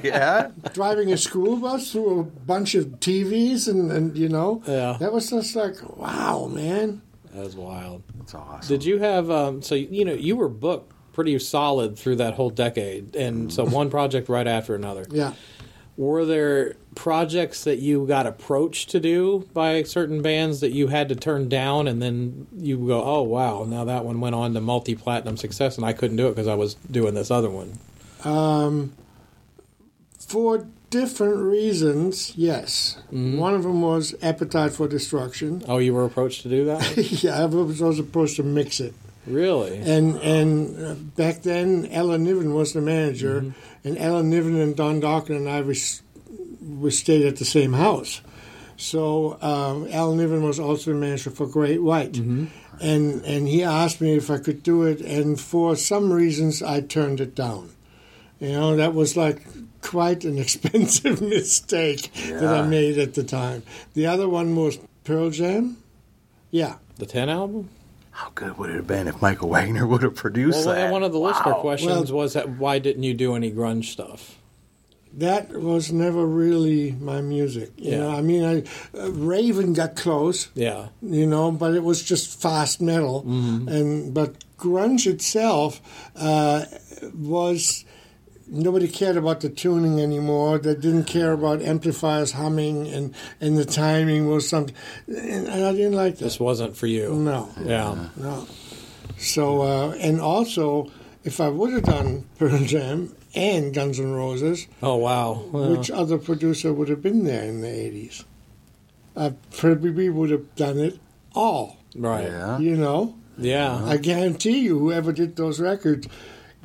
[SPEAKER 2] yeah.
[SPEAKER 4] driving a school bus through a bunch of TVs and and you know,
[SPEAKER 5] Yeah.
[SPEAKER 4] that was just like, wow, man.
[SPEAKER 5] That was wild.
[SPEAKER 2] That's awesome.
[SPEAKER 5] Did you have um, so you know you were booked pretty solid through that whole decade, and so [laughs] one project right after another.
[SPEAKER 4] Yeah.
[SPEAKER 5] Were there projects that you got approached to do by certain bands that you had to turn down, and then you go, "Oh wow, now that one went on to multi-platinum success, and I couldn't do it because I was doing this other one."
[SPEAKER 4] Um, for different reasons, yes. One of them was Appetite for Destruction.
[SPEAKER 5] Oh, you were approached to do that? [laughs]
[SPEAKER 4] yeah, I was was supposed to mix it.
[SPEAKER 5] really?
[SPEAKER 4] And and uh, back then, Alan Niven was the manager, and Alan Niven and Don Dokken and I was, we stayed at the same house. So um, Alan Niven was also the manager for Great White, and and he asked me if I could do it, and for some reasons I turned it down. You know, that was like quite an [laughs] expensive mistake that I made at the time. The other one was Pearl Jam. Yeah.
[SPEAKER 5] The Ten album?
[SPEAKER 2] How good would it have been if Michael Wagner [laughs] would have produced
[SPEAKER 5] Well,
[SPEAKER 2] that?
[SPEAKER 5] one of the listener questions
[SPEAKER 4] Well-
[SPEAKER 5] was that why didn't you do any grunge stuff?
[SPEAKER 4] that was never really my music. You
[SPEAKER 5] Yeah.
[SPEAKER 4] know, I mean, I, uh, Raven got close,
[SPEAKER 5] Yeah.
[SPEAKER 4] you know, but it was just fast metal, and but grunge itself uh, was nobody cared about the tuning anymore. They didn't care about amplifiers humming, and and the timing was something, and I didn't like
[SPEAKER 5] This
[SPEAKER 4] this.
[SPEAKER 5] wasn't for you.
[SPEAKER 4] No,
[SPEAKER 5] Yeah.
[SPEAKER 4] no. So uh, and also, if I would have done Pearl Jam and Guns N' Roses.
[SPEAKER 5] Oh wow. Well,
[SPEAKER 4] Which other producer would have been there in the 80s? I probably would have done it all,
[SPEAKER 5] right.
[SPEAKER 2] Yeah.
[SPEAKER 4] you know?
[SPEAKER 5] Yeah.
[SPEAKER 4] I guarantee you, whoever did those records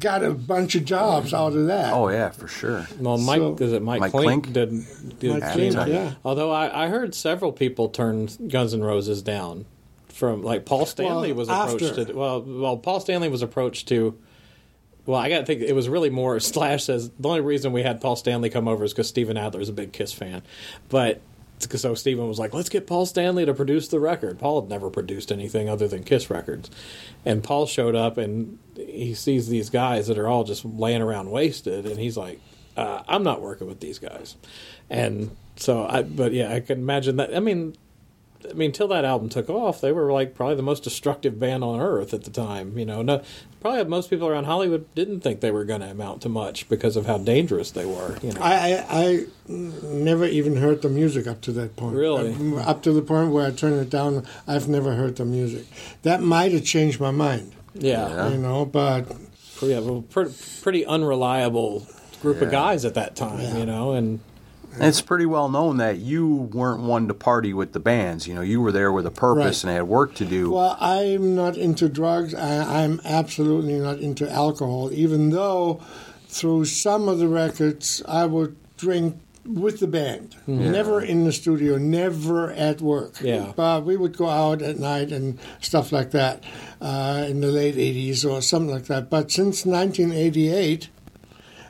[SPEAKER 4] got a bunch of jobs out of that.
[SPEAKER 2] Oh yeah, for sure.
[SPEAKER 5] Well, Mike,
[SPEAKER 4] So-
[SPEAKER 5] is it Mike,
[SPEAKER 2] Mike
[SPEAKER 5] Clink?
[SPEAKER 2] Clink?
[SPEAKER 5] Did, did
[SPEAKER 4] Mike
[SPEAKER 2] Clink,
[SPEAKER 5] Gene-
[SPEAKER 4] yeah.
[SPEAKER 5] Although I, I heard several people turn Guns N' Roses down. From like Paul Stanley
[SPEAKER 4] Well,
[SPEAKER 5] was approached
[SPEAKER 4] after.
[SPEAKER 5] to well, well Paul Stanley was approached to. Well, I got to think it was really more. [laughs] Slash says the only reason we had Paul Stanley come over is because Steven Adler is a big Kiss fan, but so Steven was like, let's get Paul Stanley to produce the record. Paul had never produced anything other than Kiss records. And Paul showed up and he sees these guys that are all just laying around wasted. And he's like, uh, I'm not working with these guys. And so I, but yeah, I can imagine that. I mean, I mean, till that album took off, they were like probably the most destructive band on earth at the time. You know, no, probably most people around Hollywood didn't think they were going to amount to much because of how dangerous they were. You know,
[SPEAKER 4] I, I, I never even heard the music up to that point.
[SPEAKER 5] Really?
[SPEAKER 4] Uh, Up to the point where I turned it down, I've never heard the music. That might have changed my mind,
[SPEAKER 5] yeah,
[SPEAKER 4] you know, but
[SPEAKER 5] yeah, well, pretty, pretty unreliable group of guys at that time. You know, and
[SPEAKER 2] And it's pretty well known that you weren't one to party with the bands. You know, you were there with a purpose
[SPEAKER 4] Right.
[SPEAKER 2] and had work to do.
[SPEAKER 4] Well, I'm not into drugs. I, I'm absolutely not into alcohol, even though through some of the records I would drink with the band. Never in the studio, never at work.
[SPEAKER 5] Yeah.
[SPEAKER 4] But we would go out at night and stuff like that uh, in the late 80s or something like that. But since 1988,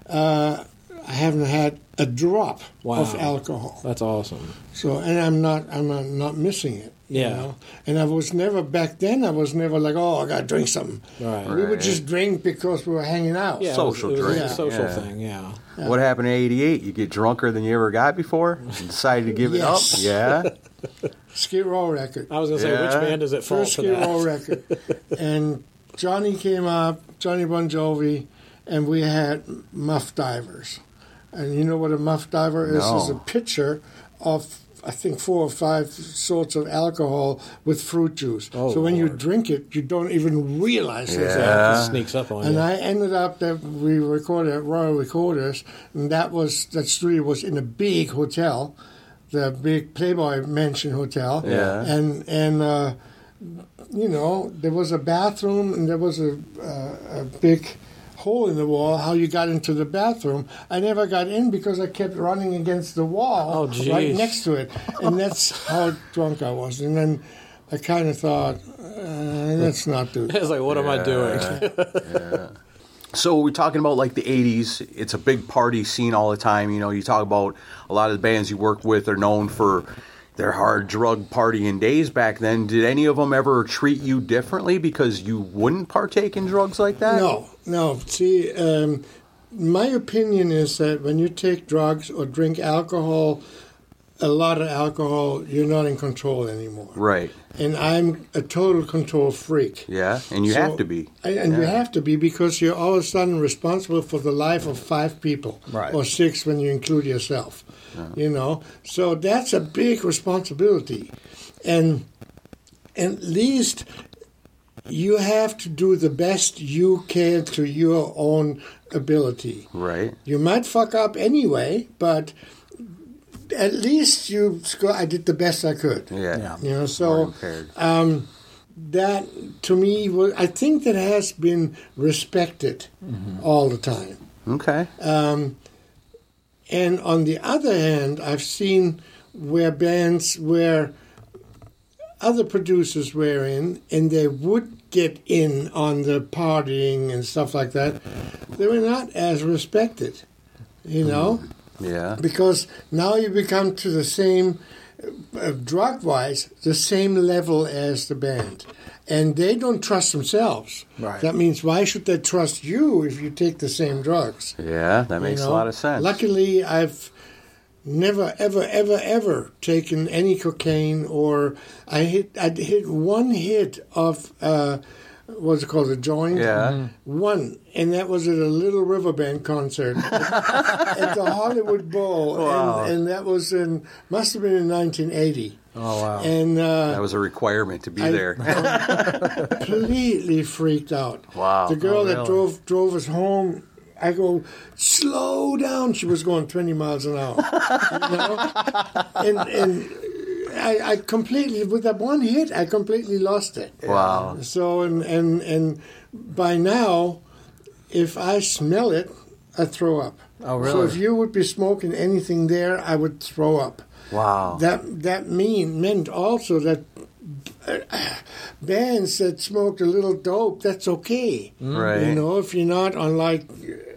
[SPEAKER 4] uh, I haven't had a drop
[SPEAKER 5] Wow.
[SPEAKER 4] of alcohol.
[SPEAKER 5] that's awesome.
[SPEAKER 4] So, and I'm not, I'm not, not missing it. you
[SPEAKER 5] Yeah.
[SPEAKER 4] know? And I was never back then. I was never like, oh, I got to drink something.
[SPEAKER 5] Right.
[SPEAKER 4] We would just drink because we were hanging out.
[SPEAKER 5] Yeah,
[SPEAKER 2] Social
[SPEAKER 5] it was, it was
[SPEAKER 2] drink,
[SPEAKER 5] a social
[SPEAKER 2] yeah.
[SPEAKER 5] thing. Yeah.
[SPEAKER 2] What happened in '88? You get drunker than you ever got before, and decided to give
[SPEAKER 4] Yes.
[SPEAKER 2] it up. Yeah, [laughs]
[SPEAKER 4] Skid Row record.
[SPEAKER 5] I was gonna say,
[SPEAKER 2] Yeah.
[SPEAKER 5] which band does it fall
[SPEAKER 4] First
[SPEAKER 5] for
[SPEAKER 4] Skid
[SPEAKER 5] that?
[SPEAKER 4] Row record. [laughs] and Johnny came up, Johnny Bon Jovi, and we had muff divers. And you know what a muff diver is?
[SPEAKER 2] No.
[SPEAKER 4] It's a pitcher of I think four or five sorts of alcohol with fruit juice.
[SPEAKER 5] Oh,
[SPEAKER 4] so when you drink it, you don't even realize it's
[SPEAKER 2] Yeah.
[SPEAKER 4] alcohol.
[SPEAKER 5] It sneaks up on
[SPEAKER 4] And
[SPEAKER 5] you.
[SPEAKER 4] And I ended up that we recorded at Royal Recorders, and that was that studio was in a big hotel, the big Playboy Mansion Hotel.
[SPEAKER 2] Yeah.
[SPEAKER 4] And and uh, you know there was a bathroom and there was a uh, a big hole in the wall. How you got into the bathroom? I never got in because I kept running against the wall
[SPEAKER 5] Oh,
[SPEAKER 4] right next to it, and that's how drunk I was. And then I kind of thought, uh, let's not do that. [laughs]
[SPEAKER 5] It's like, what am I doing? [laughs]
[SPEAKER 2] So we're talking about like the '80s. It's a big party scene all the time. You know, you talk about a lot of the bands you work with are known for their hard drug partying days back then. Did any of them ever treat you differently because you wouldn't partake in drugs like that?
[SPEAKER 4] No, no. See, um, my opinion is that when you take drugs or drink alcohol, a lot of alcohol, you're not in control anymore.
[SPEAKER 2] Right.
[SPEAKER 4] And I'm a total control freak.
[SPEAKER 2] Yeah, and you
[SPEAKER 4] So-
[SPEAKER 2] have to be.
[SPEAKER 4] And and you have to be because you're all of a sudden responsible for the life of five people,
[SPEAKER 5] Right.
[SPEAKER 4] or six when you include yourself. You know, so that's a big responsibility, and at least you have to do the best you can to your own ability.
[SPEAKER 2] Right.
[SPEAKER 4] You might fuck up anyway, but at least you score. I did the best I could.
[SPEAKER 2] Yeah.
[SPEAKER 4] You know, so
[SPEAKER 2] impaired.
[SPEAKER 4] Um, that to me, wa- I think that has been respected mm-hmm. all the time.
[SPEAKER 2] okay.
[SPEAKER 4] Um, And on the other hand, I've seen where bands where other producers were in and they would get in on the partying and stuff like that, they were not as respected, you know? Mm-hmm.
[SPEAKER 2] Yeah.
[SPEAKER 4] Because now you become to the same, uh, drug wise, the same level as the band. And they don't trust themselves.
[SPEAKER 5] Right.
[SPEAKER 4] That means why should they trust you if you take the same drugs?
[SPEAKER 2] Yeah, that makes
[SPEAKER 4] you
[SPEAKER 2] a lot of sense.
[SPEAKER 4] Luckily, I've never, ever, ever, ever taken any cocaine, or I hit. I hit one hit of uh, what's it called, a joint.
[SPEAKER 2] Yeah.
[SPEAKER 4] One, and that was at a Little River Band concert [laughs] at the Hollywood Bowl,
[SPEAKER 2] Wow.
[SPEAKER 4] and, and that was in must have been in 1980.
[SPEAKER 5] Oh wow!
[SPEAKER 4] And uh,
[SPEAKER 2] that was a requirement to be
[SPEAKER 4] I-
[SPEAKER 2] there. [laughs]
[SPEAKER 4] completely freaked out.
[SPEAKER 2] Wow.
[SPEAKER 4] The girl
[SPEAKER 5] Oh,
[SPEAKER 4] that
[SPEAKER 5] really?
[SPEAKER 4] drove drove us home, I go, slow down. She was going 20 miles an hour. [laughs] You know? and and I, I completely, with that one hit, I completely lost it.
[SPEAKER 2] wow.
[SPEAKER 4] So, and, and, and by now, if I smell it, I throw up.
[SPEAKER 5] Oh, really?
[SPEAKER 4] So if you would be smoking anything there, I would throw up.
[SPEAKER 2] Wow.
[SPEAKER 4] That that mean meant also that uh, bands that smoked a little dope, that's okay.
[SPEAKER 2] Right.
[SPEAKER 4] You know, if you're not on like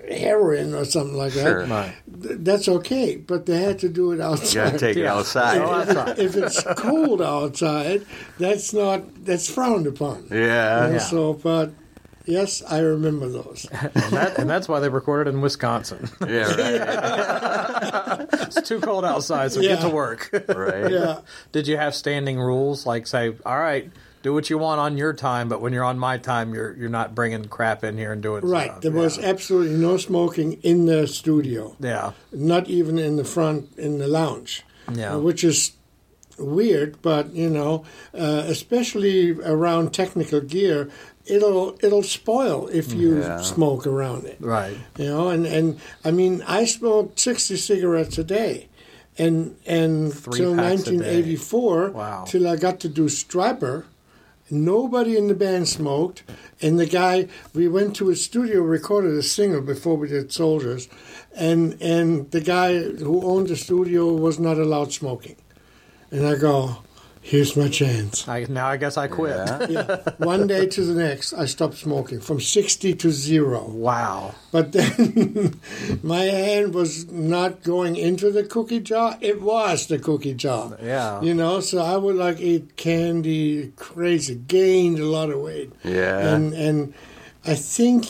[SPEAKER 4] heroin or something like
[SPEAKER 2] Sure.
[SPEAKER 4] that.
[SPEAKER 5] Right.
[SPEAKER 4] th- that's okay, but they had to do it
[SPEAKER 2] You
[SPEAKER 4] outside.
[SPEAKER 2] gotta take it [laughs] outside.
[SPEAKER 5] Oh, outside.
[SPEAKER 4] if it's cold outside, that's not that's frowned upon.
[SPEAKER 2] yeah.
[SPEAKER 4] And
[SPEAKER 5] Yeah.
[SPEAKER 4] So, but yes, I remember those.
[SPEAKER 5] and, that, and that's why they recorded in Wisconsin.
[SPEAKER 2] Yeah, right. [laughs]
[SPEAKER 5] it's too cold outside, so get to work.
[SPEAKER 2] right.
[SPEAKER 4] yeah,
[SPEAKER 5] Did you have standing rules like say, all right, do what you want on your time, but when you're on my time, you're you're not bringing crap in here and doing
[SPEAKER 4] right.
[SPEAKER 5] stuff.
[SPEAKER 4] There was absolutely no smoking in the studio,
[SPEAKER 5] yeah,
[SPEAKER 4] not even in the front in the lounge.
[SPEAKER 5] Yeah.
[SPEAKER 4] uh, which is weird, but you know, uh, especially around technical gear, it'll it'll spoil if you
[SPEAKER 2] Yeah.
[SPEAKER 4] smoke around it.
[SPEAKER 5] right.
[SPEAKER 4] You know, and, and I mean, I smoked sixty cigarettes a day, and and
[SPEAKER 5] Three
[SPEAKER 4] till nineteen eighty four,
[SPEAKER 5] Wow.
[SPEAKER 4] till I got to do Stryper. Nobody in the band smoked, and the guy we went to his studio, recorded a single before we did Soldiers, and and the guy who owned the studio was not allowed smoking, and I go, here's my chance.
[SPEAKER 5] I, now I guess I quit.
[SPEAKER 2] Yeah.
[SPEAKER 4] Yeah, one day to the next, I stopped smoking from sixty to zero.
[SPEAKER 5] Wow.
[SPEAKER 4] But then [laughs] my hand was not going into the cookie jar. It was the cookie jar.
[SPEAKER 5] Yeah.
[SPEAKER 4] You know, so I would like eat candy crazy, gained a lot of weight.
[SPEAKER 2] Yeah.
[SPEAKER 4] And and I think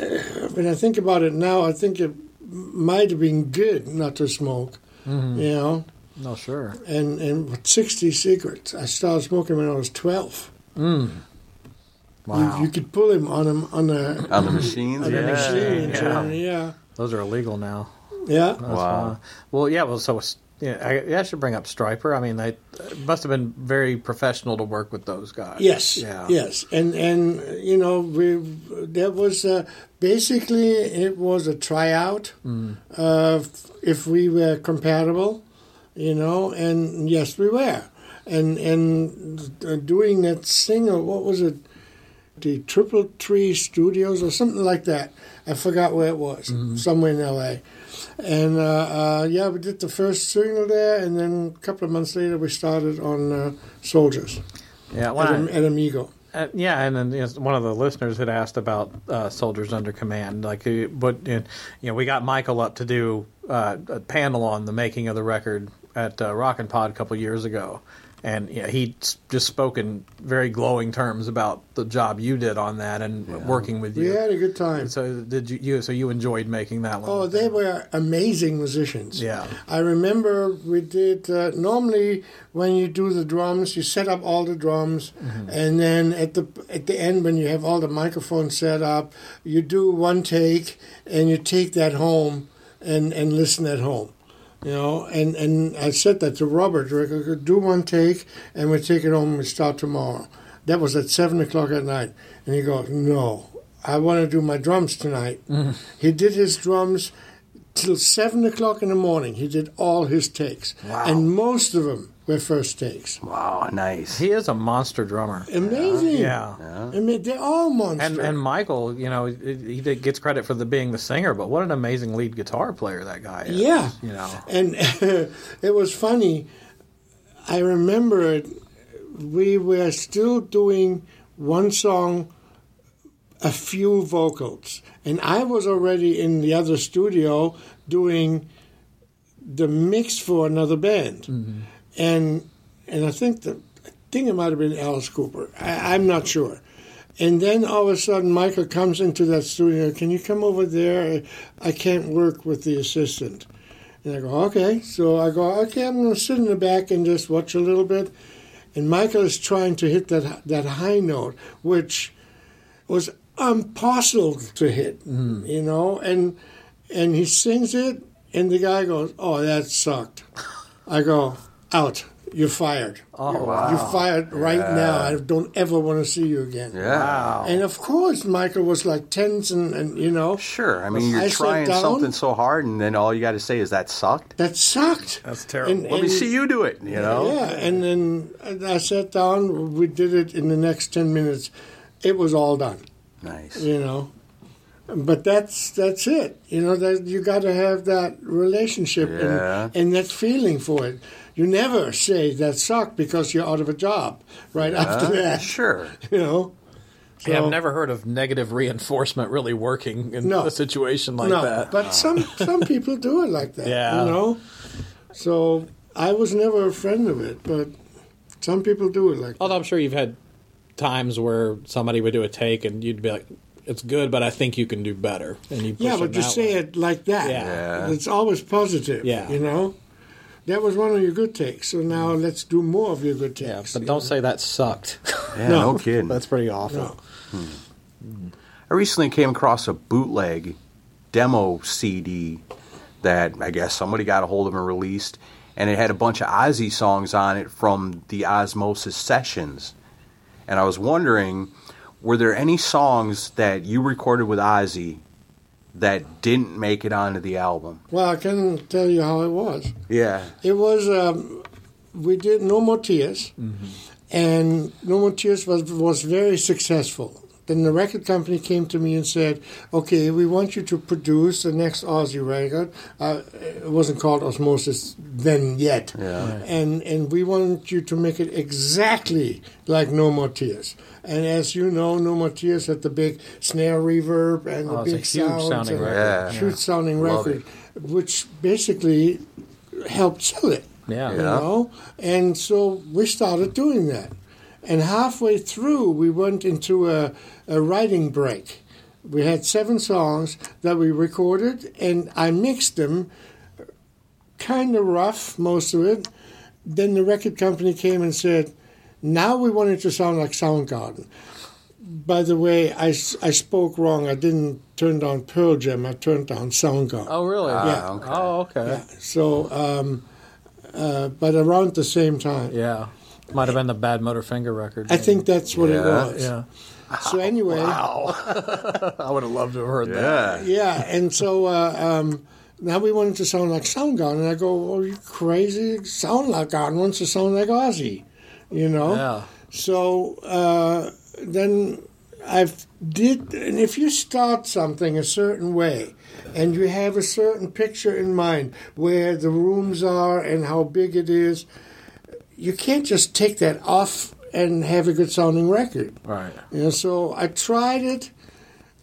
[SPEAKER 4] uh, when I think about it now, I think it might have been good not to smoke.
[SPEAKER 5] Mm-hmm.
[SPEAKER 4] You know,
[SPEAKER 5] No, sure.
[SPEAKER 4] and and sixty cigarettes, I started smoking when I was twelve.
[SPEAKER 5] Wow.
[SPEAKER 4] You, you could pull him on a on a
[SPEAKER 2] On the machines.
[SPEAKER 4] on a
[SPEAKER 2] yeah.
[SPEAKER 4] machine.
[SPEAKER 5] yeah.
[SPEAKER 4] Yeah, yeah,
[SPEAKER 5] Those are illegal now.
[SPEAKER 4] yeah.
[SPEAKER 5] That's
[SPEAKER 2] Wow.
[SPEAKER 5] fine. Well, yeah. Well, so yeah, I, yeah, I should bring up Stryper. I mean, they it must have been very professional to work with those guys.
[SPEAKER 4] Yes,
[SPEAKER 5] Yeah.
[SPEAKER 4] yes, and and you know we that was uh, basically it was a tryout. Uh, if we were compatible, you know, and yes, we were, and and uh, doing that single, what was it? The Triple Tree Studios or something like that. I forgot where it was, somewhere in L.A. And uh, uh, yeah, we did the first single there, and then a couple of months later, we started on uh, Soldiers
[SPEAKER 5] Yeah.
[SPEAKER 4] at,
[SPEAKER 5] I,
[SPEAKER 4] at Amigo.
[SPEAKER 5] Uh, yeah, and then you know, one of the listeners had asked about uh, soldiers under command. Like, uh, but uh, you know, we got Michael up to do uh, a panel on the making of the record at uh, Rockin' Pod a couple years ago, and yeah, he just spoke in very glowing terms about the job you did on that and working with you.
[SPEAKER 4] We
[SPEAKER 5] you.
[SPEAKER 4] had a good time.
[SPEAKER 5] So did you, you? So you enjoyed making that one?
[SPEAKER 4] Oh, they were amazing musicians.
[SPEAKER 5] Yeah.
[SPEAKER 4] I remember we did, uh, normally when you do the drums, you set up all the drums,
[SPEAKER 5] Mm-hmm.
[SPEAKER 4] and then at the at the end, when you have all the microphones set up, you do one take, and you take that home and, and listen at home. You know, and, and I said that to Robert, we could do one take, and we take it home and we start tomorrow. That was at 7 o'clock at night. And he goes, no, I want to do my drums tonight. Mm-hmm. He did his drums till 7 o'clock in the morning. He did all his takes.
[SPEAKER 5] Wow.
[SPEAKER 4] And most of them were first takes.
[SPEAKER 2] Wow, nice.
[SPEAKER 5] he is a monster drummer.
[SPEAKER 4] Amazing.
[SPEAKER 5] Yeah.
[SPEAKER 4] I mean, they're all monsters.
[SPEAKER 5] And and Michael, you know, he he gets credit for the being the singer, but what an amazing lead guitar player that guy is.
[SPEAKER 4] Yeah.
[SPEAKER 5] you know.
[SPEAKER 4] And [laughs] it was funny. I remember it. We were still doing one song, a few vocals. And I was already in the other studio doing the mix for another band. Mm-hmm. And and I think the I think it might have been Alice Cooper. I, I'm not sure. And then all of a sudden, Michael comes into that studio. Can you come over there? I can't work with the assistant. And I go, okay. So I go, okay, I'm going to sit in the back and just watch a little bit. And Michael is trying to hit that that high note, which was impossible to hit, mm. you know. And and he sings it, and the guy goes, "Oh, that sucked." I go, "Out. You're fired.
[SPEAKER 5] Oh wow.
[SPEAKER 4] You're fired right now. I don't ever want to see you again."
[SPEAKER 2] Yeah.
[SPEAKER 5] Wow.
[SPEAKER 4] And of course, Michael was like tense and, and you know,
[SPEAKER 2] Sure. I mean, you're
[SPEAKER 4] I
[SPEAKER 2] trying
[SPEAKER 4] down.
[SPEAKER 2] something so hard, and then all you got to say is that sucked.
[SPEAKER 4] that sucked.
[SPEAKER 5] That's terrible.
[SPEAKER 4] And-
[SPEAKER 2] Let me see you do it. You know.
[SPEAKER 4] Yeah, and then I sat down. We did it in the next ten minutes. It was all done.
[SPEAKER 2] Nice.
[SPEAKER 4] You know, but that's that's it. You know that you got to have that relationship
[SPEAKER 2] Yeah.
[SPEAKER 4] and, and that feeling for it. You never say that sucked because you're out of a job right after
[SPEAKER 2] Uh,
[SPEAKER 4] that.
[SPEAKER 2] Sure. [laughs]
[SPEAKER 4] You know,
[SPEAKER 5] Yeah, I've never heard of negative reinforcement really working in
[SPEAKER 4] No.
[SPEAKER 5] a situation like
[SPEAKER 4] no,
[SPEAKER 5] that.
[SPEAKER 4] but some [laughs] some people do it like that.
[SPEAKER 5] Yeah.
[SPEAKER 4] you know. So I was never a friend of it, but some people do it like
[SPEAKER 5] Although I'm sure you've had times where somebody would do a take and you'd be like, "It's good, but I think you can do better." And you
[SPEAKER 4] that. Yeah, but
[SPEAKER 5] them
[SPEAKER 4] you say
[SPEAKER 5] way.
[SPEAKER 4] it like that.
[SPEAKER 5] Yeah.
[SPEAKER 2] Yeah.
[SPEAKER 4] It's always positive.
[SPEAKER 5] Yeah.
[SPEAKER 4] you know. That was one of your good takes. So now let's do more of your good takes.
[SPEAKER 5] Yeah, but don't
[SPEAKER 4] know?
[SPEAKER 5] say that sucked. [laughs]
[SPEAKER 2] Yeah,
[SPEAKER 4] No.
[SPEAKER 2] no, kidding.
[SPEAKER 5] That's pretty awful.
[SPEAKER 4] No. Hmm.
[SPEAKER 2] I recently came across a bootleg demo CD that I guess somebody got a hold of and released, and it had a bunch of Ozzy songs on it from the Ozzmosis sessions. And I was wondering, were there any songs that you recorded with Ozzy that didn't make it onto the album?
[SPEAKER 4] Well, I can tell you how it was.
[SPEAKER 2] Yeah.
[SPEAKER 4] It was um, we did No More Tears, and No More Tears was was very successful. Then the record company came to me and said, "Okay, we want you to produce the next Ozzy record. Uh, it wasn't called Ozzmosis then yet,
[SPEAKER 2] Yeah.
[SPEAKER 4] and and we want you to make it exactly like No More Tears." And as you know, No More Tears had the big snare reverb and
[SPEAKER 5] Oh,
[SPEAKER 4] the big
[SPEAKER 5] a huge
[SPEAKER 4] sounds
[SPEAKER 5] sounding
[SPEAKER 4] and
[SPEAKER 2] record. Yeah.
[SPEAKER 4] huge sounding record, which basically helped sell it
[SPEAKER 5] Yeah.
[SPEAKER 4] you
[SPEAKER 2] Yeah.
[SPEAKER 4] know and so we started doing that and halfway through we went into a, a writing break we had seven songs that we recorded and i mixed them kind of rough most of it then the record company came and said now we want it to sound like soundgarden by the way I, I spoke wrong i didn't turn down pearl jam i turned down soundgarden
[SPEAKER 5] Oh, really?
[SPEAKER 4] Yeah.
[SPEAKER 2] okay.
[SPEAKER 5] Oh, okay.
[SPEAKER 4] yeah. So, um, uh, but around the same time.
[SPEAKER 5] Yeah. Might have been the Badmotorfinger record.
[SPEAKER 4] I think that's what it was.
[SPEAKER 5] Yeah.
[SPEAKER 4] So [laughs] anyway, [laughs]
[SPEAKER 5] I would have loved to have heard
[SPEAKER 2] Yeah.
[SPEAKER 5] that.
[SPEAKER 4] yeah, and so uh, um, now we wanted to sound like Soundgarden, and I go, "Oh, you crazy? Soundgarden wants to sound like Ozzy," you know.
[SPEAKER 5] Yeah.
[SPEAKER 4] So uh, then I've did, and if you start something a certain way, and you have a certain picture in mind where the rooms are and how big it is, you can't just take that off and have a good sounding record.
[SPEAKER 5] Right.
[SPEAKER 4] You know, so I tried it,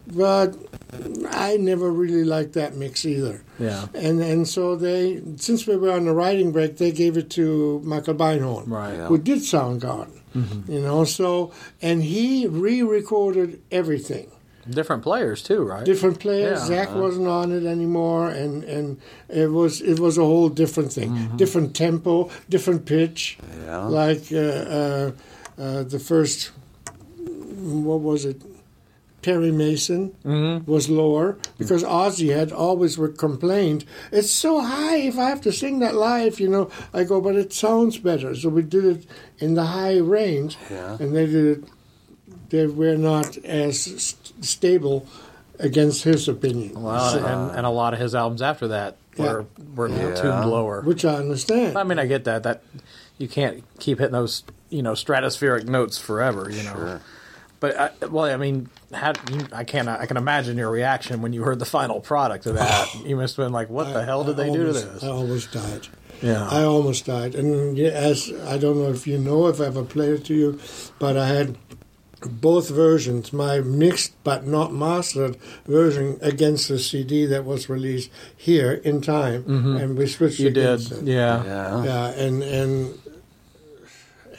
[SPEAKER 4] but I never really liked that mix either.
[SPEAKER 5] Yeah.
[SPEAKER 4] And and so they, since we were on the writing break, they gave it to Michael Beinhorn,
[SPEAKER 5] Right.
[SPEAKER 4] who did Soundgarden. Mm-hmm. You know, so and he re-recorded everything.
[SPEAKER 5] Different players too, right?
[SPEAKER 4] Different players.
[SPEAKER 5] Yeah.
[SPEAKER 4] Zakk wasn't on it anymore, and and it was it was a whole different thing. Different tempo, different pitch.
[SPEAKER 2] Yeah.
[SPEAKER 4] Like uh, uh, uh, the first, what was it? Perry Mason was lower because Ozzy had always would complained, it's so high if I have to sing that live, you know. I go, but it sounds better. So we did it in the high range,
[SPEAKER 2] Yeah.
[SPEAKER 4] and they did it, they were not as st- stable against his opinion.
[SPEAKER 5] Well,
[SPEAKER 4] So-
[SPEAKER 5] and, and a lot of his albums after that were were
[SPEAKER 2] Yeah.
[SPEAKER 5] tuned lower.
[SPEAKER 4] which I understand.
[SPEAKER 5] I mean, I get that. That you can't keep hitting those, you know, stratospheric notes forever. You know.
[SPEAKER 2] Sure.
[SPEAKER 5] But I, well, I mean, how, you, I can I can imagine your reaction when you heard the final product of that. [sighs] you must have been like, "What the hell did
[SPEAKER 4] I
[SPEAKER 5] they do to this?"
[SPEAKER 4] I almost died.
[SPEAKER 5] Yeah.
[SPEAKER 4] I almost died. And as I don't know if you know, if I ever played it to you, but I had both versions, my mixed but not mastered version against the CD that was released here in time, and we switched
[SPEAKER 5] Mm-hmm. you did,
[SPEAKER 4] against it.
[SPEAKER 5] yeah.
[SPEAKER 2] Yeah.
[SPEAKER 4] Yeah, and and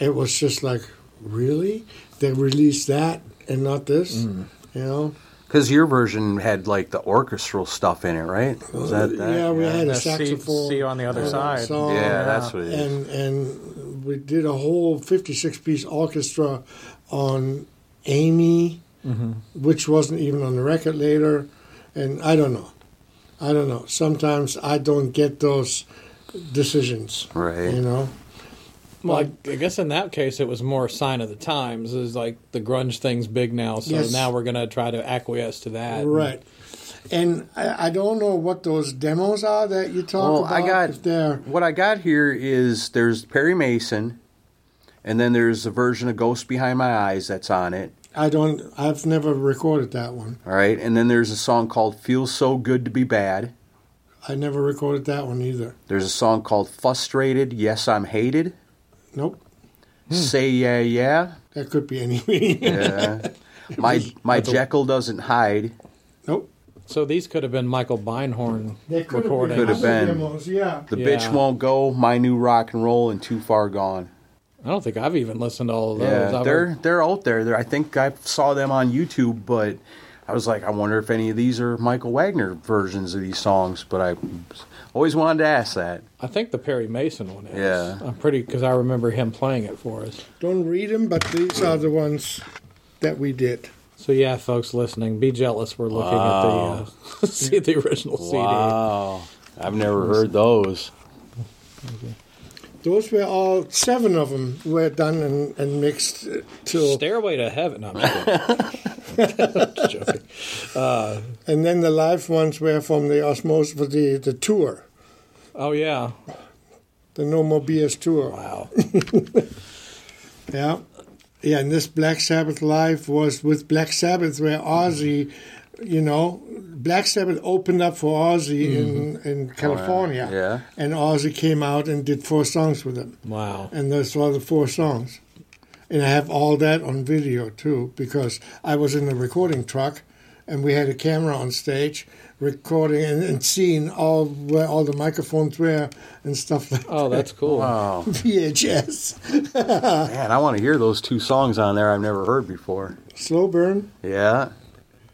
[SPEAKER 4] it was just like, really? They released that and not this?
[SPEAKER 5] Mm.
[SPEAKER 4] You know?
[SPEAKER 2] Because your version had like the orchestral stuff in it, right? Was that that?
[SPEAKER 4] yeah, we had a
[SPEAKER 5] The C-
[SPEAKER 4] saxophone.
[SPEAKER 5] C on the other
[SPEAKER 4] uh,
[SPEAKER 5] side.
[SPEAKER 4] song.
[SPEAKER 2] Yeah, that's what it is.
[SPEAKER 4] and and we did a whole 56 piece orchestra on Amy,
[SPEAKER 5] Mm-hmm.
[SPEAKER 4] which wasn't even on the record later, and I don't know, I don't know. Sometimes I don't get those decisions,
[SPEAKER 2] Right.
[SPEAKER 4] You know,
[SPEAKER 5] Well, I, I guess in that case, it was more a sign of the times. Is like the grunge thing's big now, so
[SPEAKER 4] Yes.
[SPEAKER 5] now we're gonna try to acquiesce to that.
[SPEAKER 4] right? And I, I don't know what those demos are that you talk
[SPEAKER 2] Well,
[SPEAKER 4] about.
[SPEAKER 2] I got
[SPEAKER 4] if they're
[SPEAKER 2] what I got here is there's Perry Mason, and then there's a version of Ghost Behind My Eyes that's on it.
[SPEAKER 4] I don't. I've never recorded that one.
[SPEAKER 2] All right, and then there's a song called "Feels So Good to Be Bad."
[SPEAKER 4] I never recorded that one either.
[SPEAKER 2] There's a song called "Frustrated." Yes, I'm hated.
[SPEAKER 4] Nope. Hmm.
[SPEAKER 2] Say yeah, yeah.
[SPEAKER 4] That could be any meaning. [laughs]
[SPEAKER 2] Yeah. [laughs] My my
[SPEAKER 5] That's
[SPEAKER 2] Jekyll doesn't hide.
[SPEAKER 4] Nope.
[SPEAKER 5] So these could have been Michael Beinhorn
[SPEAKER 4] They could
[SPEAKER 5] recordings.
[SPEAKER 2] Could have been.
[SPEAKER 4] Demos, yeah.
[SPEAKER 2] The
[SPEAKER 5] Yeah.
[SPEAKER 2] bitch won't go. My new rock and roll and too far gone.
[SPEAKER 5] I don't think I've even listened to all of those.
[SPEAKER 2] Yeah,
[SPEAKER 5] I've
[SPEAKER 2] they're
[SPEAKER 5] heard-
[SPEAKER 2] they're out there. They're, I think I saw them on YouTube, but I was like, I wonder if any of these are Michael Wagner versions of these songs. But I always wanted to ask that.
[SPEAKER 5] I think the Perry Mason one is.
[SPEAKER 2] Yeah.
[SPEAKER 5] I'm pretty because I remember him playing it for us.
[SPEAKER 4] Don't read them, but these are the ones that we did.
[SPEAKER 5] So yeah, folks listening, be jealous. We're looking at the uh, [laughs] see the original CD.
[SPEAKER 2] Wow, I've never heard those.
[SPEAKER 4] Those were all seven of them were done and, and mixed uh, till,
[SPEAKER 5] Stairway to Heaven. I'm. [laughs] Just joking.
[SPEAKER 4] and then the live ones were from the Osmos for the the tour,
[SPEAKER 5] Oh yeah.
[SPEAKER 4] the No More BS tour.
[SPEAKER 5] Wow. [laughs]
[SPEAKER 4] Yeah, yeah. And this Black Sabbath live was with Black Sabbath, where Ozzy, you know, Black Sabbath opened up for Ozzy in mm-hmm. in California.
[SPEAKER 2] Oh, yeah.
[SPEAKER 4] and Ozzy came out and did four songs with them.
[SPEAKER 5] Wow.
[SPEAKER 4] and those were the four songs. And I have all that on video too, because I was in the recording truck, and we had a camera on stage recording and, and seeing all where all the microphones were and stuff like
[SPEAKER 5] oh, that. Oh, that's cool.
[SPEAKER 2] Wow, [laughs]
[SPEAKER 4] VHS. [laughs]
[SPEAKER 2] man, I want to hear those two songs on there I've never heard before.
[SPEAKER 4] Slow burn.
[SPEAKER 2] Yeah,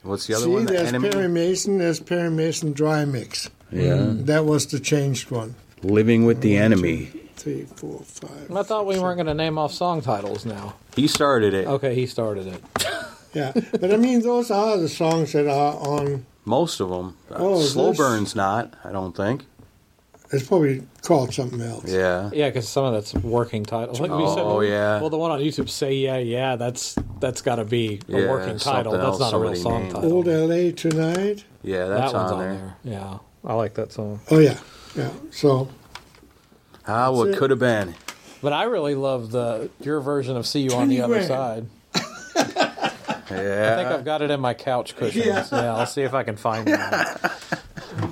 [SPEAKER 2] what's the other
[SPEAKER 4] See,
[SPEAKER 2] one? The
[SPEAKER 4] there's
[SPEAKER 2] enemy.
[SPEAKER 4] Perry Mason. There's Perry Mason dry mix.
[SPEAKER 2] Yeah, mm.
[SPEAKER 4] That was the changed one.
[SPEAKER 2] living with the enemy.
[SPEAKER 4] Three, four, five.
[SPEAKER 5] I thought we weren't going to name off song titles now.
[SPEAKER 2] He started it.
[SPEAKER 5] Okay, he started it. [laughs]
[SPEAKER 4] Yeah, but I mean, those are the songs that are on.
[SPEAKER 2] Most of them.
[SPEAKER 4] Oh,
[SPEAKER 2] Slow
[SPEAKER 4] this-
[SPEAKER 2] Burn's not. I don't think.
[SPEAKER 4] It's probably called something else.
[SPEAKER 2] Yeah.
[SPEAKER 5] Yeah, because some of that's working titles. Like we said,
[SPEAKER 2] Oh, yeah.
[SPEAKER 5] Well, the one on YouTube, say yeah, yeah. That's that's got to be a
[SPEAKER 2] Yeah,
[SPEAKER 5] working title.
[SPEAKER 2] something
[SPEAKER 5] That's
[SPEAKER 2] else
[SPEAKER 5] not a real
[SPEAKER 2] somebody
[SPEAKER 5] song
[SPEAKER 2] named.
[SPEAKER 5] title.
[SPEAKER 4] Old LA tonight.
[SPEAKER 2] Yeah, that's
[SPEAKER 5] that one's
[SPEAKER 2] on,
[SPEAKER 5] on
[SPEAKER 2] there.
[SPEAKER 5] there. Yeah, I like that song.
[SPEAKER 4] Oh yeah, yeah. So
[SPEAKER 2] Ah, what
[SPEAKER 4] That's it.
[SPEAKER 2] could have been.
[SPEAKER 5] But I really love the your version of "See You on the Other
[SPEAKER 4] grand.
[SPEAKER 5] Side."
[SPEAKER 2] Yeah. [laughs]
[SPEAKER 5] I think I've got it in my couch cushions. [laughs]
[SPEAKER 4] Yeah.
[SPEAKER 5] Yeah, I'll see if I can find [laughs] it.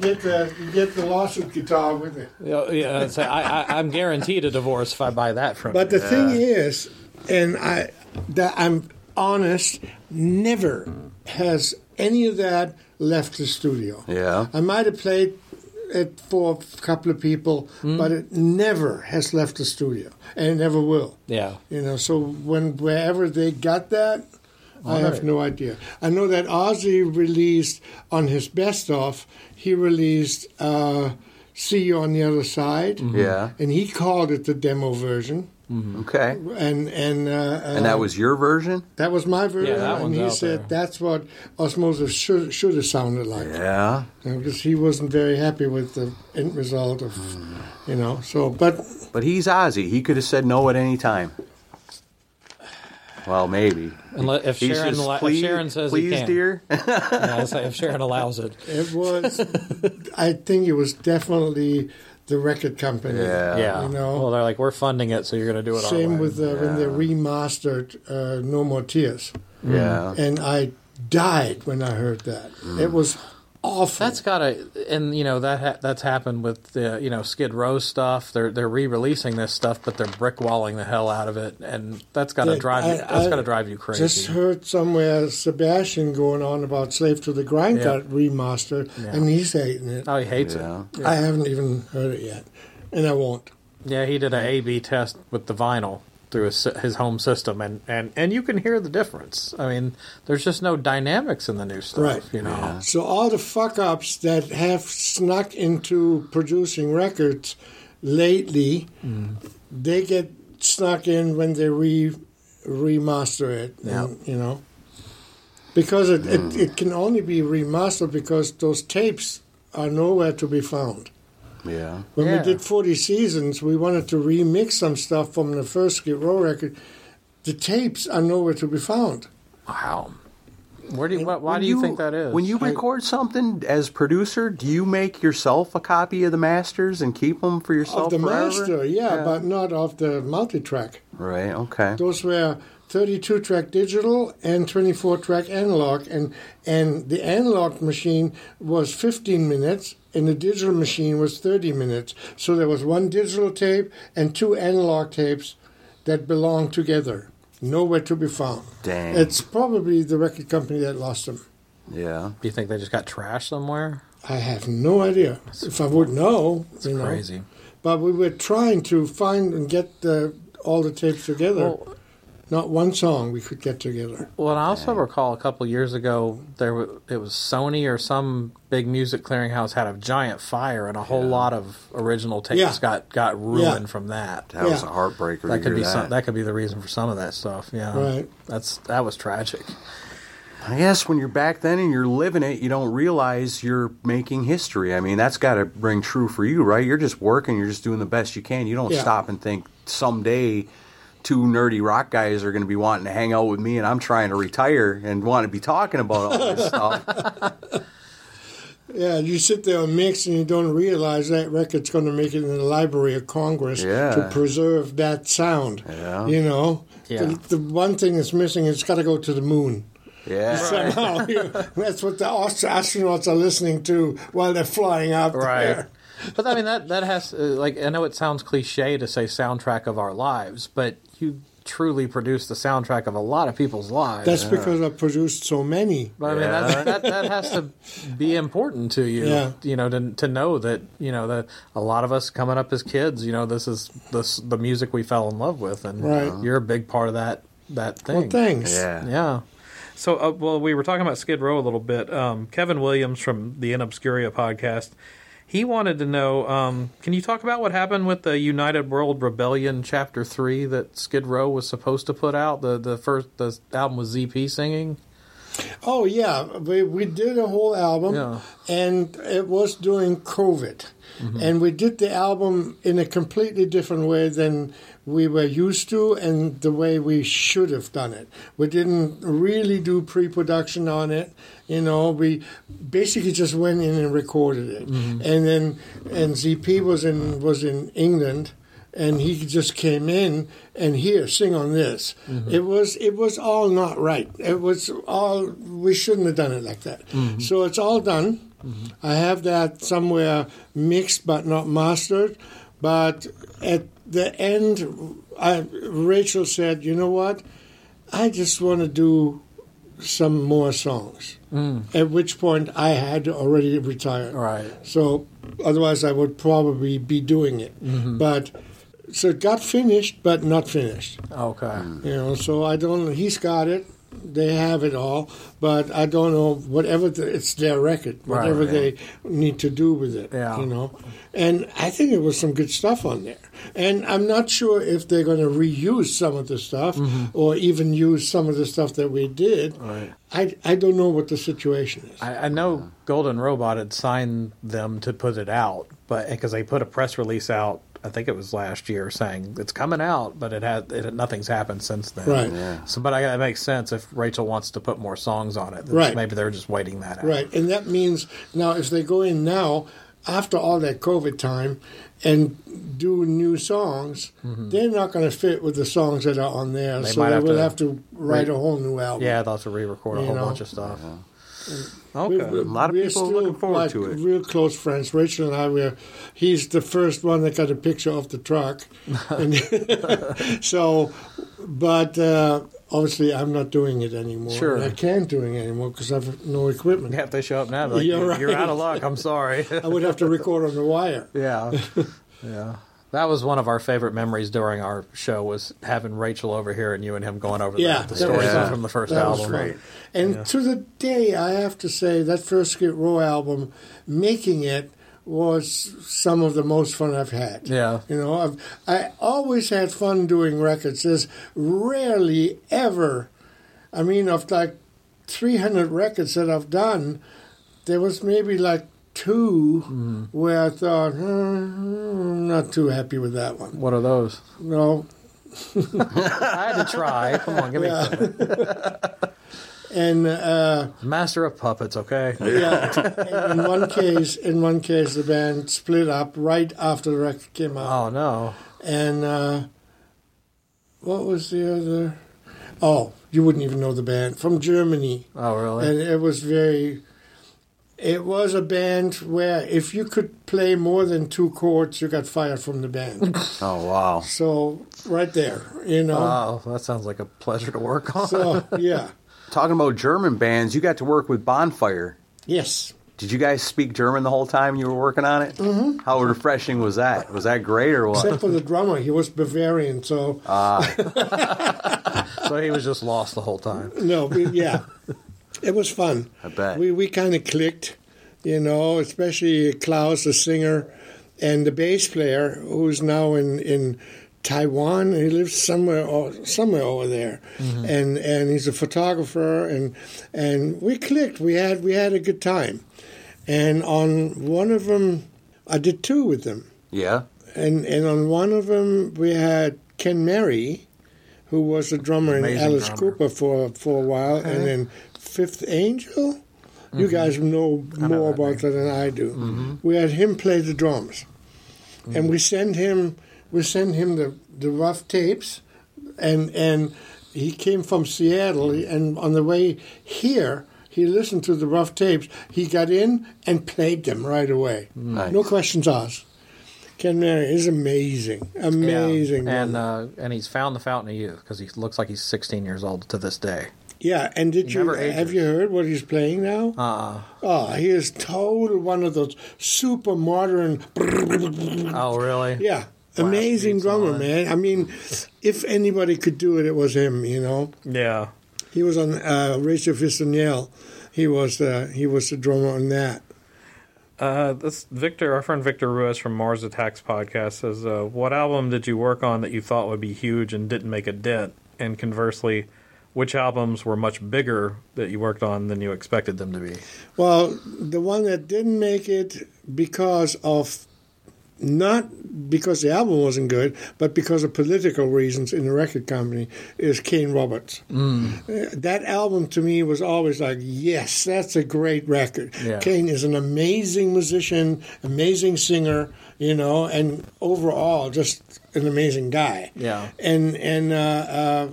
[SPEAKER 4] You get the you get the lawsuit guitar with it.
[SPEAKER 5] Yeah, yeah I'd say I, I, I'm guaranteed a divorce if I buy that from you.
[SPEAKER 4] But
[SPEAKER 5] you.
[SPEAKER 4] the thing is, and I that I'm honest, never has any of that left the studio.
[SPEAKER 2] Yeah.
[SPEAKER 4] I might have played it for a couple of people,
[SPEAKER 5] Hmm.
[SPEAKER 4] but it never has left the studio, and it never will.
[SPEAKER 5] yeah,
[SPEAKER 4] You know, so when wherever they got that, I have no idea. I know that Ozzy released on his best of, he released uh, "See You on the Other Side,"
[SPEAKER 5] Mm-hmm.
[SPEAKER 2] Yeah.
[SPEAKER 4] and he called it the demo version.
[SPEAKER 2] Okay.
[SPEAKER 4] And and uh,
[SPEAKER 2] And that was your version?
[SPEAKER 4] that was my version.
[SPEAKER 5] Yeah, that
[SPEAKER 4] and he
[SPEAKER 5] out
[SPEAKER 4] said
[SPEAKER 5] there.
[SPEAKER 4] that's what Ozzmosis should should have sounded like.
[SPEAKER 2] Yeah.
[SPEAKER 4] You know, because he wasn't very happy with the end result of, you know. So, but
[SPEAKER 2] But he's Ozzy. He could have said no at any time. Well, maybe.
[SPEAKER 5] Unless, if
[SPEAKER 2] He's
[SPEAKER 5] Sharon
[SPEAKER 2] just,
[SPEAKER 5] allo-
[SPEAKER 2] please,
[SPEAKER 5] if Sharon says
[SPEAKER 2] please,
[SPEAKER 5] he can,
[SPEAKER 2] dear. [laughs]
[SPEAKER 5] yeah, I'd if Sharon allows it.
[SPEAKER 4] it was. I think it was definitely the record company.
[SPEAKER 2] Yeah.
[SPEAKER 5] Yeah.
[SPEAKER 4] You know.
[SPEAKER 5] well, they're like, we're funding it, so you're going to do it.
[SPEAKER 4] Same
[SPEAKER 5] way.
[SPEAKER 4] with uh, when they remastered uh, No More Tears,
[SPEAKER 2] yeah.
[SPEAKER 4] and I died when I heard that. It was awful.
[SPEAKER 5] That's gotta, and you know that ha- that's happened with the you know Skid Row stuff. They're they're re-releasing this stuff, but they're brickwalling the hell out of it, and that's gotta
[SPEAKER 4] Yeah,
[SPEAKER 5] drive you.
[SPEAKER 4] I-
[SPEAKER 5] That's
[SPEAKER 4] I
[SPEAKER 5] gotta drive you crazy.
[SPEAKER 4] Just heard somewhere Sebastian going on about Slave to the Grind
[SPEAKER 5] Yeah.
[SPEAKER 4] got remastered,
[SPEAKER 5] Yeah.
[SPEAKER 4] and he's hating it.
[SPEAKER 5] oh, he hates
[SPEAKER 2] Yeah.
[SPEAKER 5] it.
[SPEAKER 4] I haven't even heard it yet, and I won't.
[SPEAKER 5] Yeah, he did an A/B test with the vinyl through his, his home system, and, and and you can hear the difference. I mean, there's just no dynamics in the new stuff.
[SPEAKER 4] Right.
[SPEAKER 5] You know.
[SPEAKER 4] So all the fuck ups that have snuck into producing records lately, mm. they get snuck in when they re remaster it.
[SPEAKER 5] Yeah.
[SPEAKER 4] and, you know, because it, it mm. it can only be remastered because those tapes are nowhere to be found.
[SPEAKER 2] Yeah.
[SPEAKER 4] When
[SPEAKER 5] Yeah.
[SPEAKER 4] we did 40 seasons, we wanted to remix some stuff from the first Skid Row record. The tapes are nowhere to be found.
[SPEAKER 5] Wow. Where do you? Why, why do you, think that is?
[SPEAKER 2] When you record something as producer, do you make yourself a copy of the masters and keep them for yourself
[SPEAKER 4] Of the
[SPEAKER 2] forever?
[SPEAKER 4] master, yeah, but not of the multi-track.
[SPEAKER 2] Right. Okay.
[SPEAKER 4] Those were 32 track digital and 24 track analog and and the analog machine was 15 minutes and the digital machine was 30 minutes. So there was one digital tape and two analog tapes that belonged together. nowhere to be found.
[SPEAKER 2] Dang.
[SPEAKER 4] It's probably the record company that lost them.
[SPEAKER 2] yeah.
[SPEAKER 5] Do you think they just got trashed somewhere?
[SPEAKER 4] I have no idea. If I would know,
[SPEAKER 5] It's
[SPEAKER 4] you know.
[SPEAKER 5] crazy.
[SPEAKER 4] But we were trying to find and get the, all the tapes together.
[SPEAKER 5] Well,
[SPEAKER 4] Not one song we could get together.
[SPEAKER 5] well, and I also recall a couple years ago there wa- it was Sony or some big music clearinghouse had a giant fire and a whole lot of original tapes
[SPEAKER 4] Yeah.
[SPEAKER 5] got got ruined
[SPEAKER 4] Yeah.
[SPEAKER 5] from that.
[SPEAKER 2] That was a heartbreaker.
[SPEAKER 5] That could be
[SPEAKER 2] that.
[SPEAKER 5] some, that could be the reason for some of that stuff. Yeah,
[SPEAKER 4] Right.
[SPEAKER 5] That's that was tragic.
[SPEAKER 2] I guess when you're back then and you're living it, you don't realize you're making history. I mean, that's got to ring true for you, right? You're just working, you're just doing the best you can. You don't
[SPEAKER 4] Yeah.
[SPEAKER 2] stop and think someday two nerdy rock guys are going to be wanting to hang out with me and I'm trying to retire and want to be talking about all this stuff. [laughs]
[SPEAKER 4] Yeah, you sit there and mix and you don't realize that record's going to make it in the Library of Congress
[SPEAKER 2] Yeah.
[SPEAKER 4] to preserve that sound.
[SPEAKER 2] Yeah.
[SPEAKER 4] You know?
[SPEAKER 5] Yeah.
[SPEAKER 4] The, the one thing that's missing is it's got to go to the moon.
[SPEAKER 2] Yeah. [laughs]
[SPEAKER 4] Somehow. [laughs] that's what the astronauts are listening to while they're flying out
[SPEAKER 5] Right.
[SPEAKER 4] there.
[SPEAKER 5] But I mean that that has uh, like I know it sounds cliche to say soundtrack of our lives, but you truly produce the soundtrack of a lot of people's lives.
[SPEAKER 4] That's because I produced so many.
[SPEAKER 5] But I mean that, that that has to be important to you.
[SPEAKER 4] Yeah.
[SPEAKER 5] You know to to know that you know that a lot of us coming up as kids, you know, this is this the music we fell in love with, and
[SPEAKER 4] Right.
[SPEAKER 5] you're a big part of that that thing.
[SPEAKER 4] Well, thanks.
[SPEAKER 2] Yeah.
[SPEAKER 5] Yeah.
[SPEAKER 6] So, uh, well, we were talking about Skid Row a little bit. Um, Kevin Williams from the In Obscuria podcast, he wanted to know um, can you talk about what happened with the United World Rebellion Chapter 3 that Skid Row was supposed to put out? The, the first the album was ZP singing?
[SPEAKER 4] Oh, yeah. We, we did a whole album,
[SPEAKER 5] Yeah.
[SPEAKER 4] and it was during COVID. And we did the album in a completely different way than we were used to and the way we should have done it. We didn't really do pre production on it. You know, we basically just went in and recorded it. Mm-hmm. And then, and ZP was in, was in England and he just came in and here sing on this. Mm-hmm. It was it was all not right. It was all we shouldn't have done it like that. Mm-hmm. So it's all done. I have that somewhere mixed but not mastered. But at the end I, rachel said you know what i just want to do some more songs mm. at which point i had already retired
[SPEAKER 5] Right.
[SPEAKER 4] so otherwise, I would probably be doing it. Mm-hmm. But so it got finished, but not finished.
[SPEAKER 5] Okay.
[SPEAKER 4] You know, so I don't. He's got it. They have it all, but I don't know whatever the, it's their record, whatever
[SPEAKER 5] right.
[SPEAKER 4] they need to do with it.
[SPEAKER 5] Yeah.
[SPEAKER 4] You know, and I think it was some good stuff on there. And I'm not sure if they're going to reuse some of the stuff or even use some of the stuff that we did.
[SPEAKER 5] Mm-hmm. Right.
[SPEAKER 4] I I don't know what the situation is.
[SPEAKER 5] I, I know Golden Robot had signed them to put it out, but because they put a press release out, I think it was last year, saying it's coming out, but it had it, nothing's happened since then.
[SPEAKER 4] Right.
[SPEAKER 2] Yeah.
[SPEAKER 5] So, but I, it makes sense if Rachel wants to put more songs on it.
[SPEAKER 4] Right.
[SPEAKER 5] Maybe they're just waiting that out.
[SPEAKER 4] Right, and that means now if they go in now after all that COVID time and do new songs, they're not going to fit with the songs that are on there.
[SPEAKER 5] Mm-hmm. They
[SPEAKER 4] so they
[SPEAKER 5] have
[SPEAKER 4] will
[SPEAKER 5] to
[SPEAKER 4] have to write
[SPEAKER 5] re-
[SPEAKER 4] a whole new album.
[SPEAKER 5] Yeah, they'll have to re-record a whole
[SPEAKER 4] know.
[SPEAKER 5] bunch of stuff.
[SPEAKER 6] Okay.
[SPEAKER 4] We-
[SPEAKER 2] A lot of
[SPEAKER 4] we're
[SPEAKER 2] people
[SPEAKER 4] still,
[SPEAKER 2] looking forward
[SPEAKER 4] like,
[SPEAKER 2] to it.
[SPEAKER 4] Real close friends. Rachel and I were. He's the first one that got a picture of the truck, and [laughs] [laughs] so. But uh, obviously, I'm not doing it anymore.
[SPEAKER 5] Sure.
[SPEAKER 4] I can't doing it anymore because I have no equipment.
[SPEAKER 5] Yeah, if they show up now, like,
[SPEAKER 4] You're
[SPEAKER 5] you're,
[SPEAKER 4] right.
[SPEAKER 5] you're out of luck. I'm sorry. [laughs]
[SPEAKER 4] I would have to record on the wire.
[SPEAKER 5] yeah, yeah. That was one of our favorite memories during our show was having Rachel over here and you and him going over the-
[SPEAKER 4] Yeah,
[SPEAKER 5] the,
[SPEAKER 4] that
[SPEAKER 5] stories
[SPEAKER 4] was fun.
[SPEAKER 5] from the first
[SPEAKER 4] That
[SPEAKER 5] album.
[SPEAKER 4] fun. And to the day, I have to say that first Skid Row album, making it was some of the most fun I've had.
[SPEAKER 5] Yeah.
[SPEAKER 4] You know, I've, I always had fun doing records. There's rarely ever, I mean, of like 300 records that I've done, there was maybe like two
[SPEAKER 5] Mm-hmm.
[SPEAKER 4] where I thought, hmm, not too happy with that one.
[SPEAKER 5] What are those?
[SPEAKER 4] No, [laughs]
[SPEAKER 5] I had to try. Come on, give me [laughs]
[SPEAKER 4] and uh,
[SPEAKER 5] Master of Puppets, okay? [laughs]
[SPEAKER 4] Yeah. In one case, in one case, the band split up right after the record came out.
[SPEAKER 5] Oh no.
[SPEAKER 4] And uh, what was the other? Oh, you wouldn't even know the band from Germany,
[SPEAKER 5] Oh really?
[SPEAKER 4] and it was very. It was a band where if you could play more than two chords, you got fired from the band. [laughs]
[SPEAKER 2] Oh wow.
[SPEAKER 4] so right there, you know.
[SPEAKER 5] Oh, that sounds like a pleasure to work on.
[SPEAKER 4] so [laughs] yeah,
[SPEAKER 2] Talking about German bands, you got to work with Bonfire.
[SPEAKER 4] yes.
[SPEAKER 2] Did you guys speak German the whole time you were working on it? Mm-hmm. How refreshing was that? Was that great or what?
[SPEAKER 4] Except for the drummer, he was Bavarian, so Ah. [laughs]
[SPEAKER 5] so he was just lost the whole time.
[SPEAKER 4] no, yeah, it was fun.
[SPEAKER 2] I bet.
[SPEAKER 4] we we kind of clicked, you know, especially Claus, the singer, and the bass player, who's now in in Taiwan. He lives somewhere or somewhere over there, mm-hmm. and and he's a photographer, and and we clicked. We had we had a good time, and on one of them, I did two with them,
[SPEAKER 2] yeah.
[SPEAKER 4] and and on one of them we had Ken Mary. Who was a drummer in Alice
[SPEAKER 5] drummer.
[SPEAKER 4] Cooper for for a while, and then Fifth Angel. You mm-hmm. guys know more about that than I do. Mm-hmm. We had him play the drums, mm-hmm. and we sent him we sent him the the rough tapes, and and he came from Seattle, and on the way here. He listened to the rough tapes. He got in and played them right away.
[SPEAKER 2] Nice.
[SPEAKER 4] No questions asked. Ken Mary is amazing, amazing.
[SPEAKER 5] Yeah. And uh, and he's found the fountain of youth because he looks like he's 16 years old to this day.
[SPEAKER 4] Yeah, and did you have you heard what he's playing now?
[SPEAKER 5] Uh,
[SPEAKER 4] Oh, he is total one of those super modern. [laughs]
[SPEAKER 5] oh, really?
[SPEAKER 4] Yeah, amazing
[SPEAKER 5] beats and all
[SPEAKER 4] drummer, man. I mean, if anybody could do it, it was him. You know,
[SPEAKER 6] Yeah.
[SPEAKER 4] he was on uh, Rachel Fistoniel. He was uh, he was the drummer on that.
[SPEAKER 6] Uh, this Victor, our friend Victor Ruiz from Mars Attacks podcast says, uh, "What album did you work on that you thought would be huge and didn't make a dent? And conversely, which albums were much bigger that you worked on than you expected them to be?"
[SPEAKER 4] Well, the one that didn't make it because of not because the album wasn't good, but because of political reasons in the record company is Kane Roberts. Uh, that album to me was always like, yes, that's a great record.
[SPEAKER 5] Yeah.
[SPEAKER 4] Kane is an amazing musician, amazing singer, you know, and overall just an amazing guy.
[SPEAKER 5] Yeah.
[SPEAKER 4] And and uh, uh,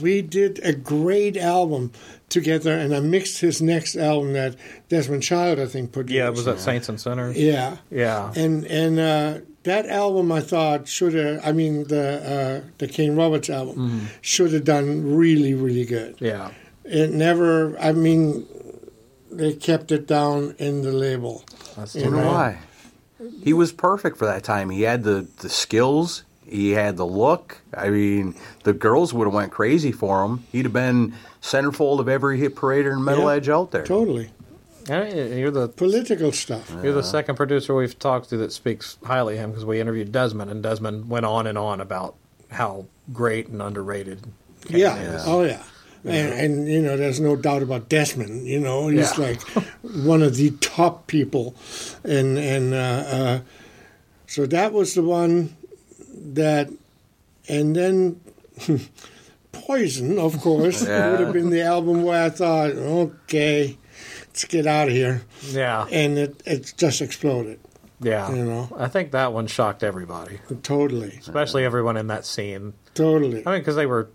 [SPEAKER 4] we did a great album together, and I mixed his next album that Desmond Child, I think, produced.
[SPEAKER 6] Yeah, was that Saints and Sinners?
[SPEAKER 4] Yeah.
[SPEAKER 6] Yeah.
[SPEAKER 4] And and uh, that album I thought should have. I mean the uh, the Kane Roberts album should have done really really good.
[SPEAKER 5] Yeah.
[SPEAKER 4] It never. I mean, they kept it down in the label.
[SPEAKER 5] That's
[SPEAKER 4] You know?
[SPEAKER 2] why? He was perfect for that time. He had the, the skills. He had the look. I mean, the girls would have went crazy for him. He'd have been centerfold of every hit parader and metal
[SPEAKER 4] Yeah,
[SPEAKER 2] edge out there.
[SPEAKER 4] Totally
[SPEAKER 5] I mean, you're the
[SPEAKER 4] political stuff.
[SPEAKER 5] you're the second producer we've talked to that speaks highly of him because we interviewed Desmond and Desmond went on and on about how great and underrated. Kane
[SPEAKER 4] Yeah.
[SPEAKER 5] is.
[SPEAKER 4] Oh yeah. And, and you know, there's no doubt about Desmond. You know, he's
[SPEAKER 5] Yeah.
[SPEAKER 4] like one of the top people, and and uh, uh, so that was the one that, and then [laughs] Poison, of course,
[SPEAKER 2] Yeah.
[SPEAKER 4] would have been the album where I thought, okay, let's get out of here,
[SPEAKER 5] Yeah.
[SPEAKER 4] and it it just exploded,
[SPEAKER 5] Yeah.
[SPEAKER 4] you know,
[SPEAKER 5] I think that one shocked everybody,
[SPEAKER 4] totally,
[SPEAKER 5] especially everyone in that scene.
[SPEAKER 4] totally.
[SPEAKER 5] I mean, because they were,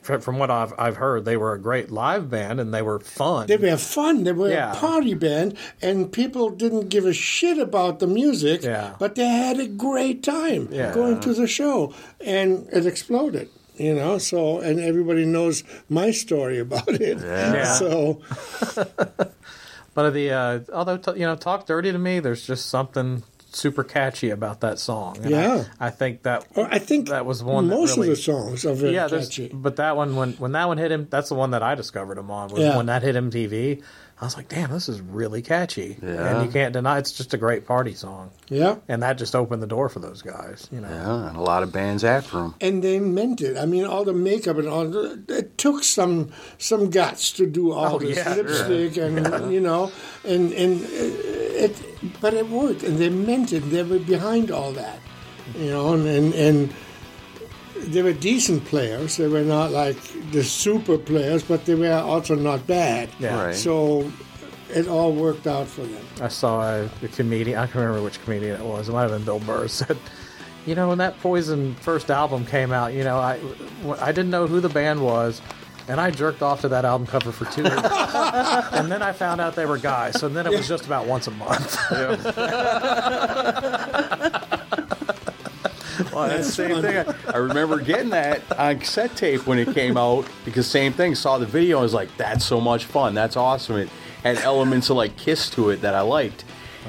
[SPEAKER 5] from what I've I've heard, they were a great live band and they were fun.
[SPEAKER 4] They were fun. They were
[SPEAKER 5] Yeah.
[SPEAKER 4] a party band, and people didn't give a shit about the music.
[SPEAKER 5] Yeah.
[SPEAKER 4] But they had a great time
[SPEAKER 5] Yeah.
[SPEAKER 4] going to the show, and it exploded. You know, so and everybody knows my story about it. [laughs]
[SPEAKER 5] Yeah. [laughs]
[SPEAKER 4] So [laughs]
[SPEAKER 5] But the uh, although t- you know, talk dirty to me, there's just something super catchy about that song. And
[SPEAKER 4] Yeah.
[SPEAKER 5] I, think that
[SPEAKER 4] or I think
[SPEAKER 5] that was one
[SPEAKER 4] most
[SPEAKER 5] really-
[SPEAKER 4] of the songs are very
[SPEAKER 5] yeah,
[SPEAKER 4] catchy.
[SPEAKER 5] but that one when when that one hit him, that's the one that I discovered him on. Was
[SPEAKER 4] Yeah.
[SPEAKER 5] When that hit MTV, I was like, damn, this is really catchy.
[SPEAKER 2] Yeah.
[SPEAKER 5] And you can't deny it's just a great party song,
[SPEAKER 4] Yeah.
[SPEAKER 5] and that just opened the door for those guys. You know.
[SPEAKER 2] Yeah, and a lot of bands after them.
[SPEAKER 4] And they meant it. I mean, all the makeup and all. the- It took some some guts to do all
[SPEAKER 5] Oh,
[SPEAKER 4] this
[SPEAKER 5] yeah,
[SPEAKER 4] lipstick and you know, and and it. But it worked, and they meant it. They were behind all that, you know, and and. and they were decent players. They were not like the super players, but they were also not bad.
[SPEAKER 5] Yeah.
[SPEAKER 2] Right.
[SPEAKER 4] So it all worked out for them.
[SPEAKER 5] I saw a, a comedian. I can't remember which comedian it was. It might have been Bill Burr. [laughs] Said, "You know, when that Poison first album came out, you know, I I didn't know who the band was, And I jerked off to that album cover for two weeks. [laughs] and then I found out they were guys. So then it was just about once a month. [laughs]
[SPEAKER 2] Well, that's the same
[SPEAKER 4] fun.
[SPEAKER 2] thing. I, I remember getting that on cassette tape when it came out because same thing. Saw the video, I was like, "That's so much fun. That's awesome." It had elements of like Kiss to it that I liked.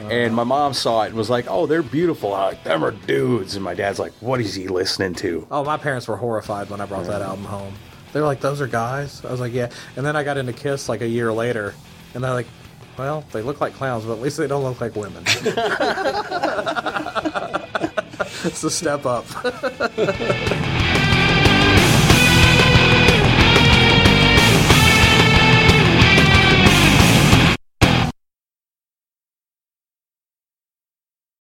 [SPEAKER 2] And my mom saw it and was like, "Oh, they're beautiful." I'm like, "Them are dudes." And my dad's like, "What is he listening to?"
[SPEAKER 5] Oh, my parents were horrified when I brought that album home. They were like, "Those are guys." I was like, "Yeah." And then I got into Kiss like a year later, and they're like, "Well, they look like clowns, but at least they don't look like women." [laughs] it's a step up.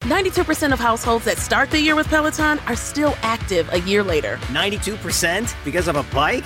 [SPEAKER 7] Ninety-two percent of households that start the year with Peloton are still active a year later.
[SPEAKER 8] 92% because of a bike?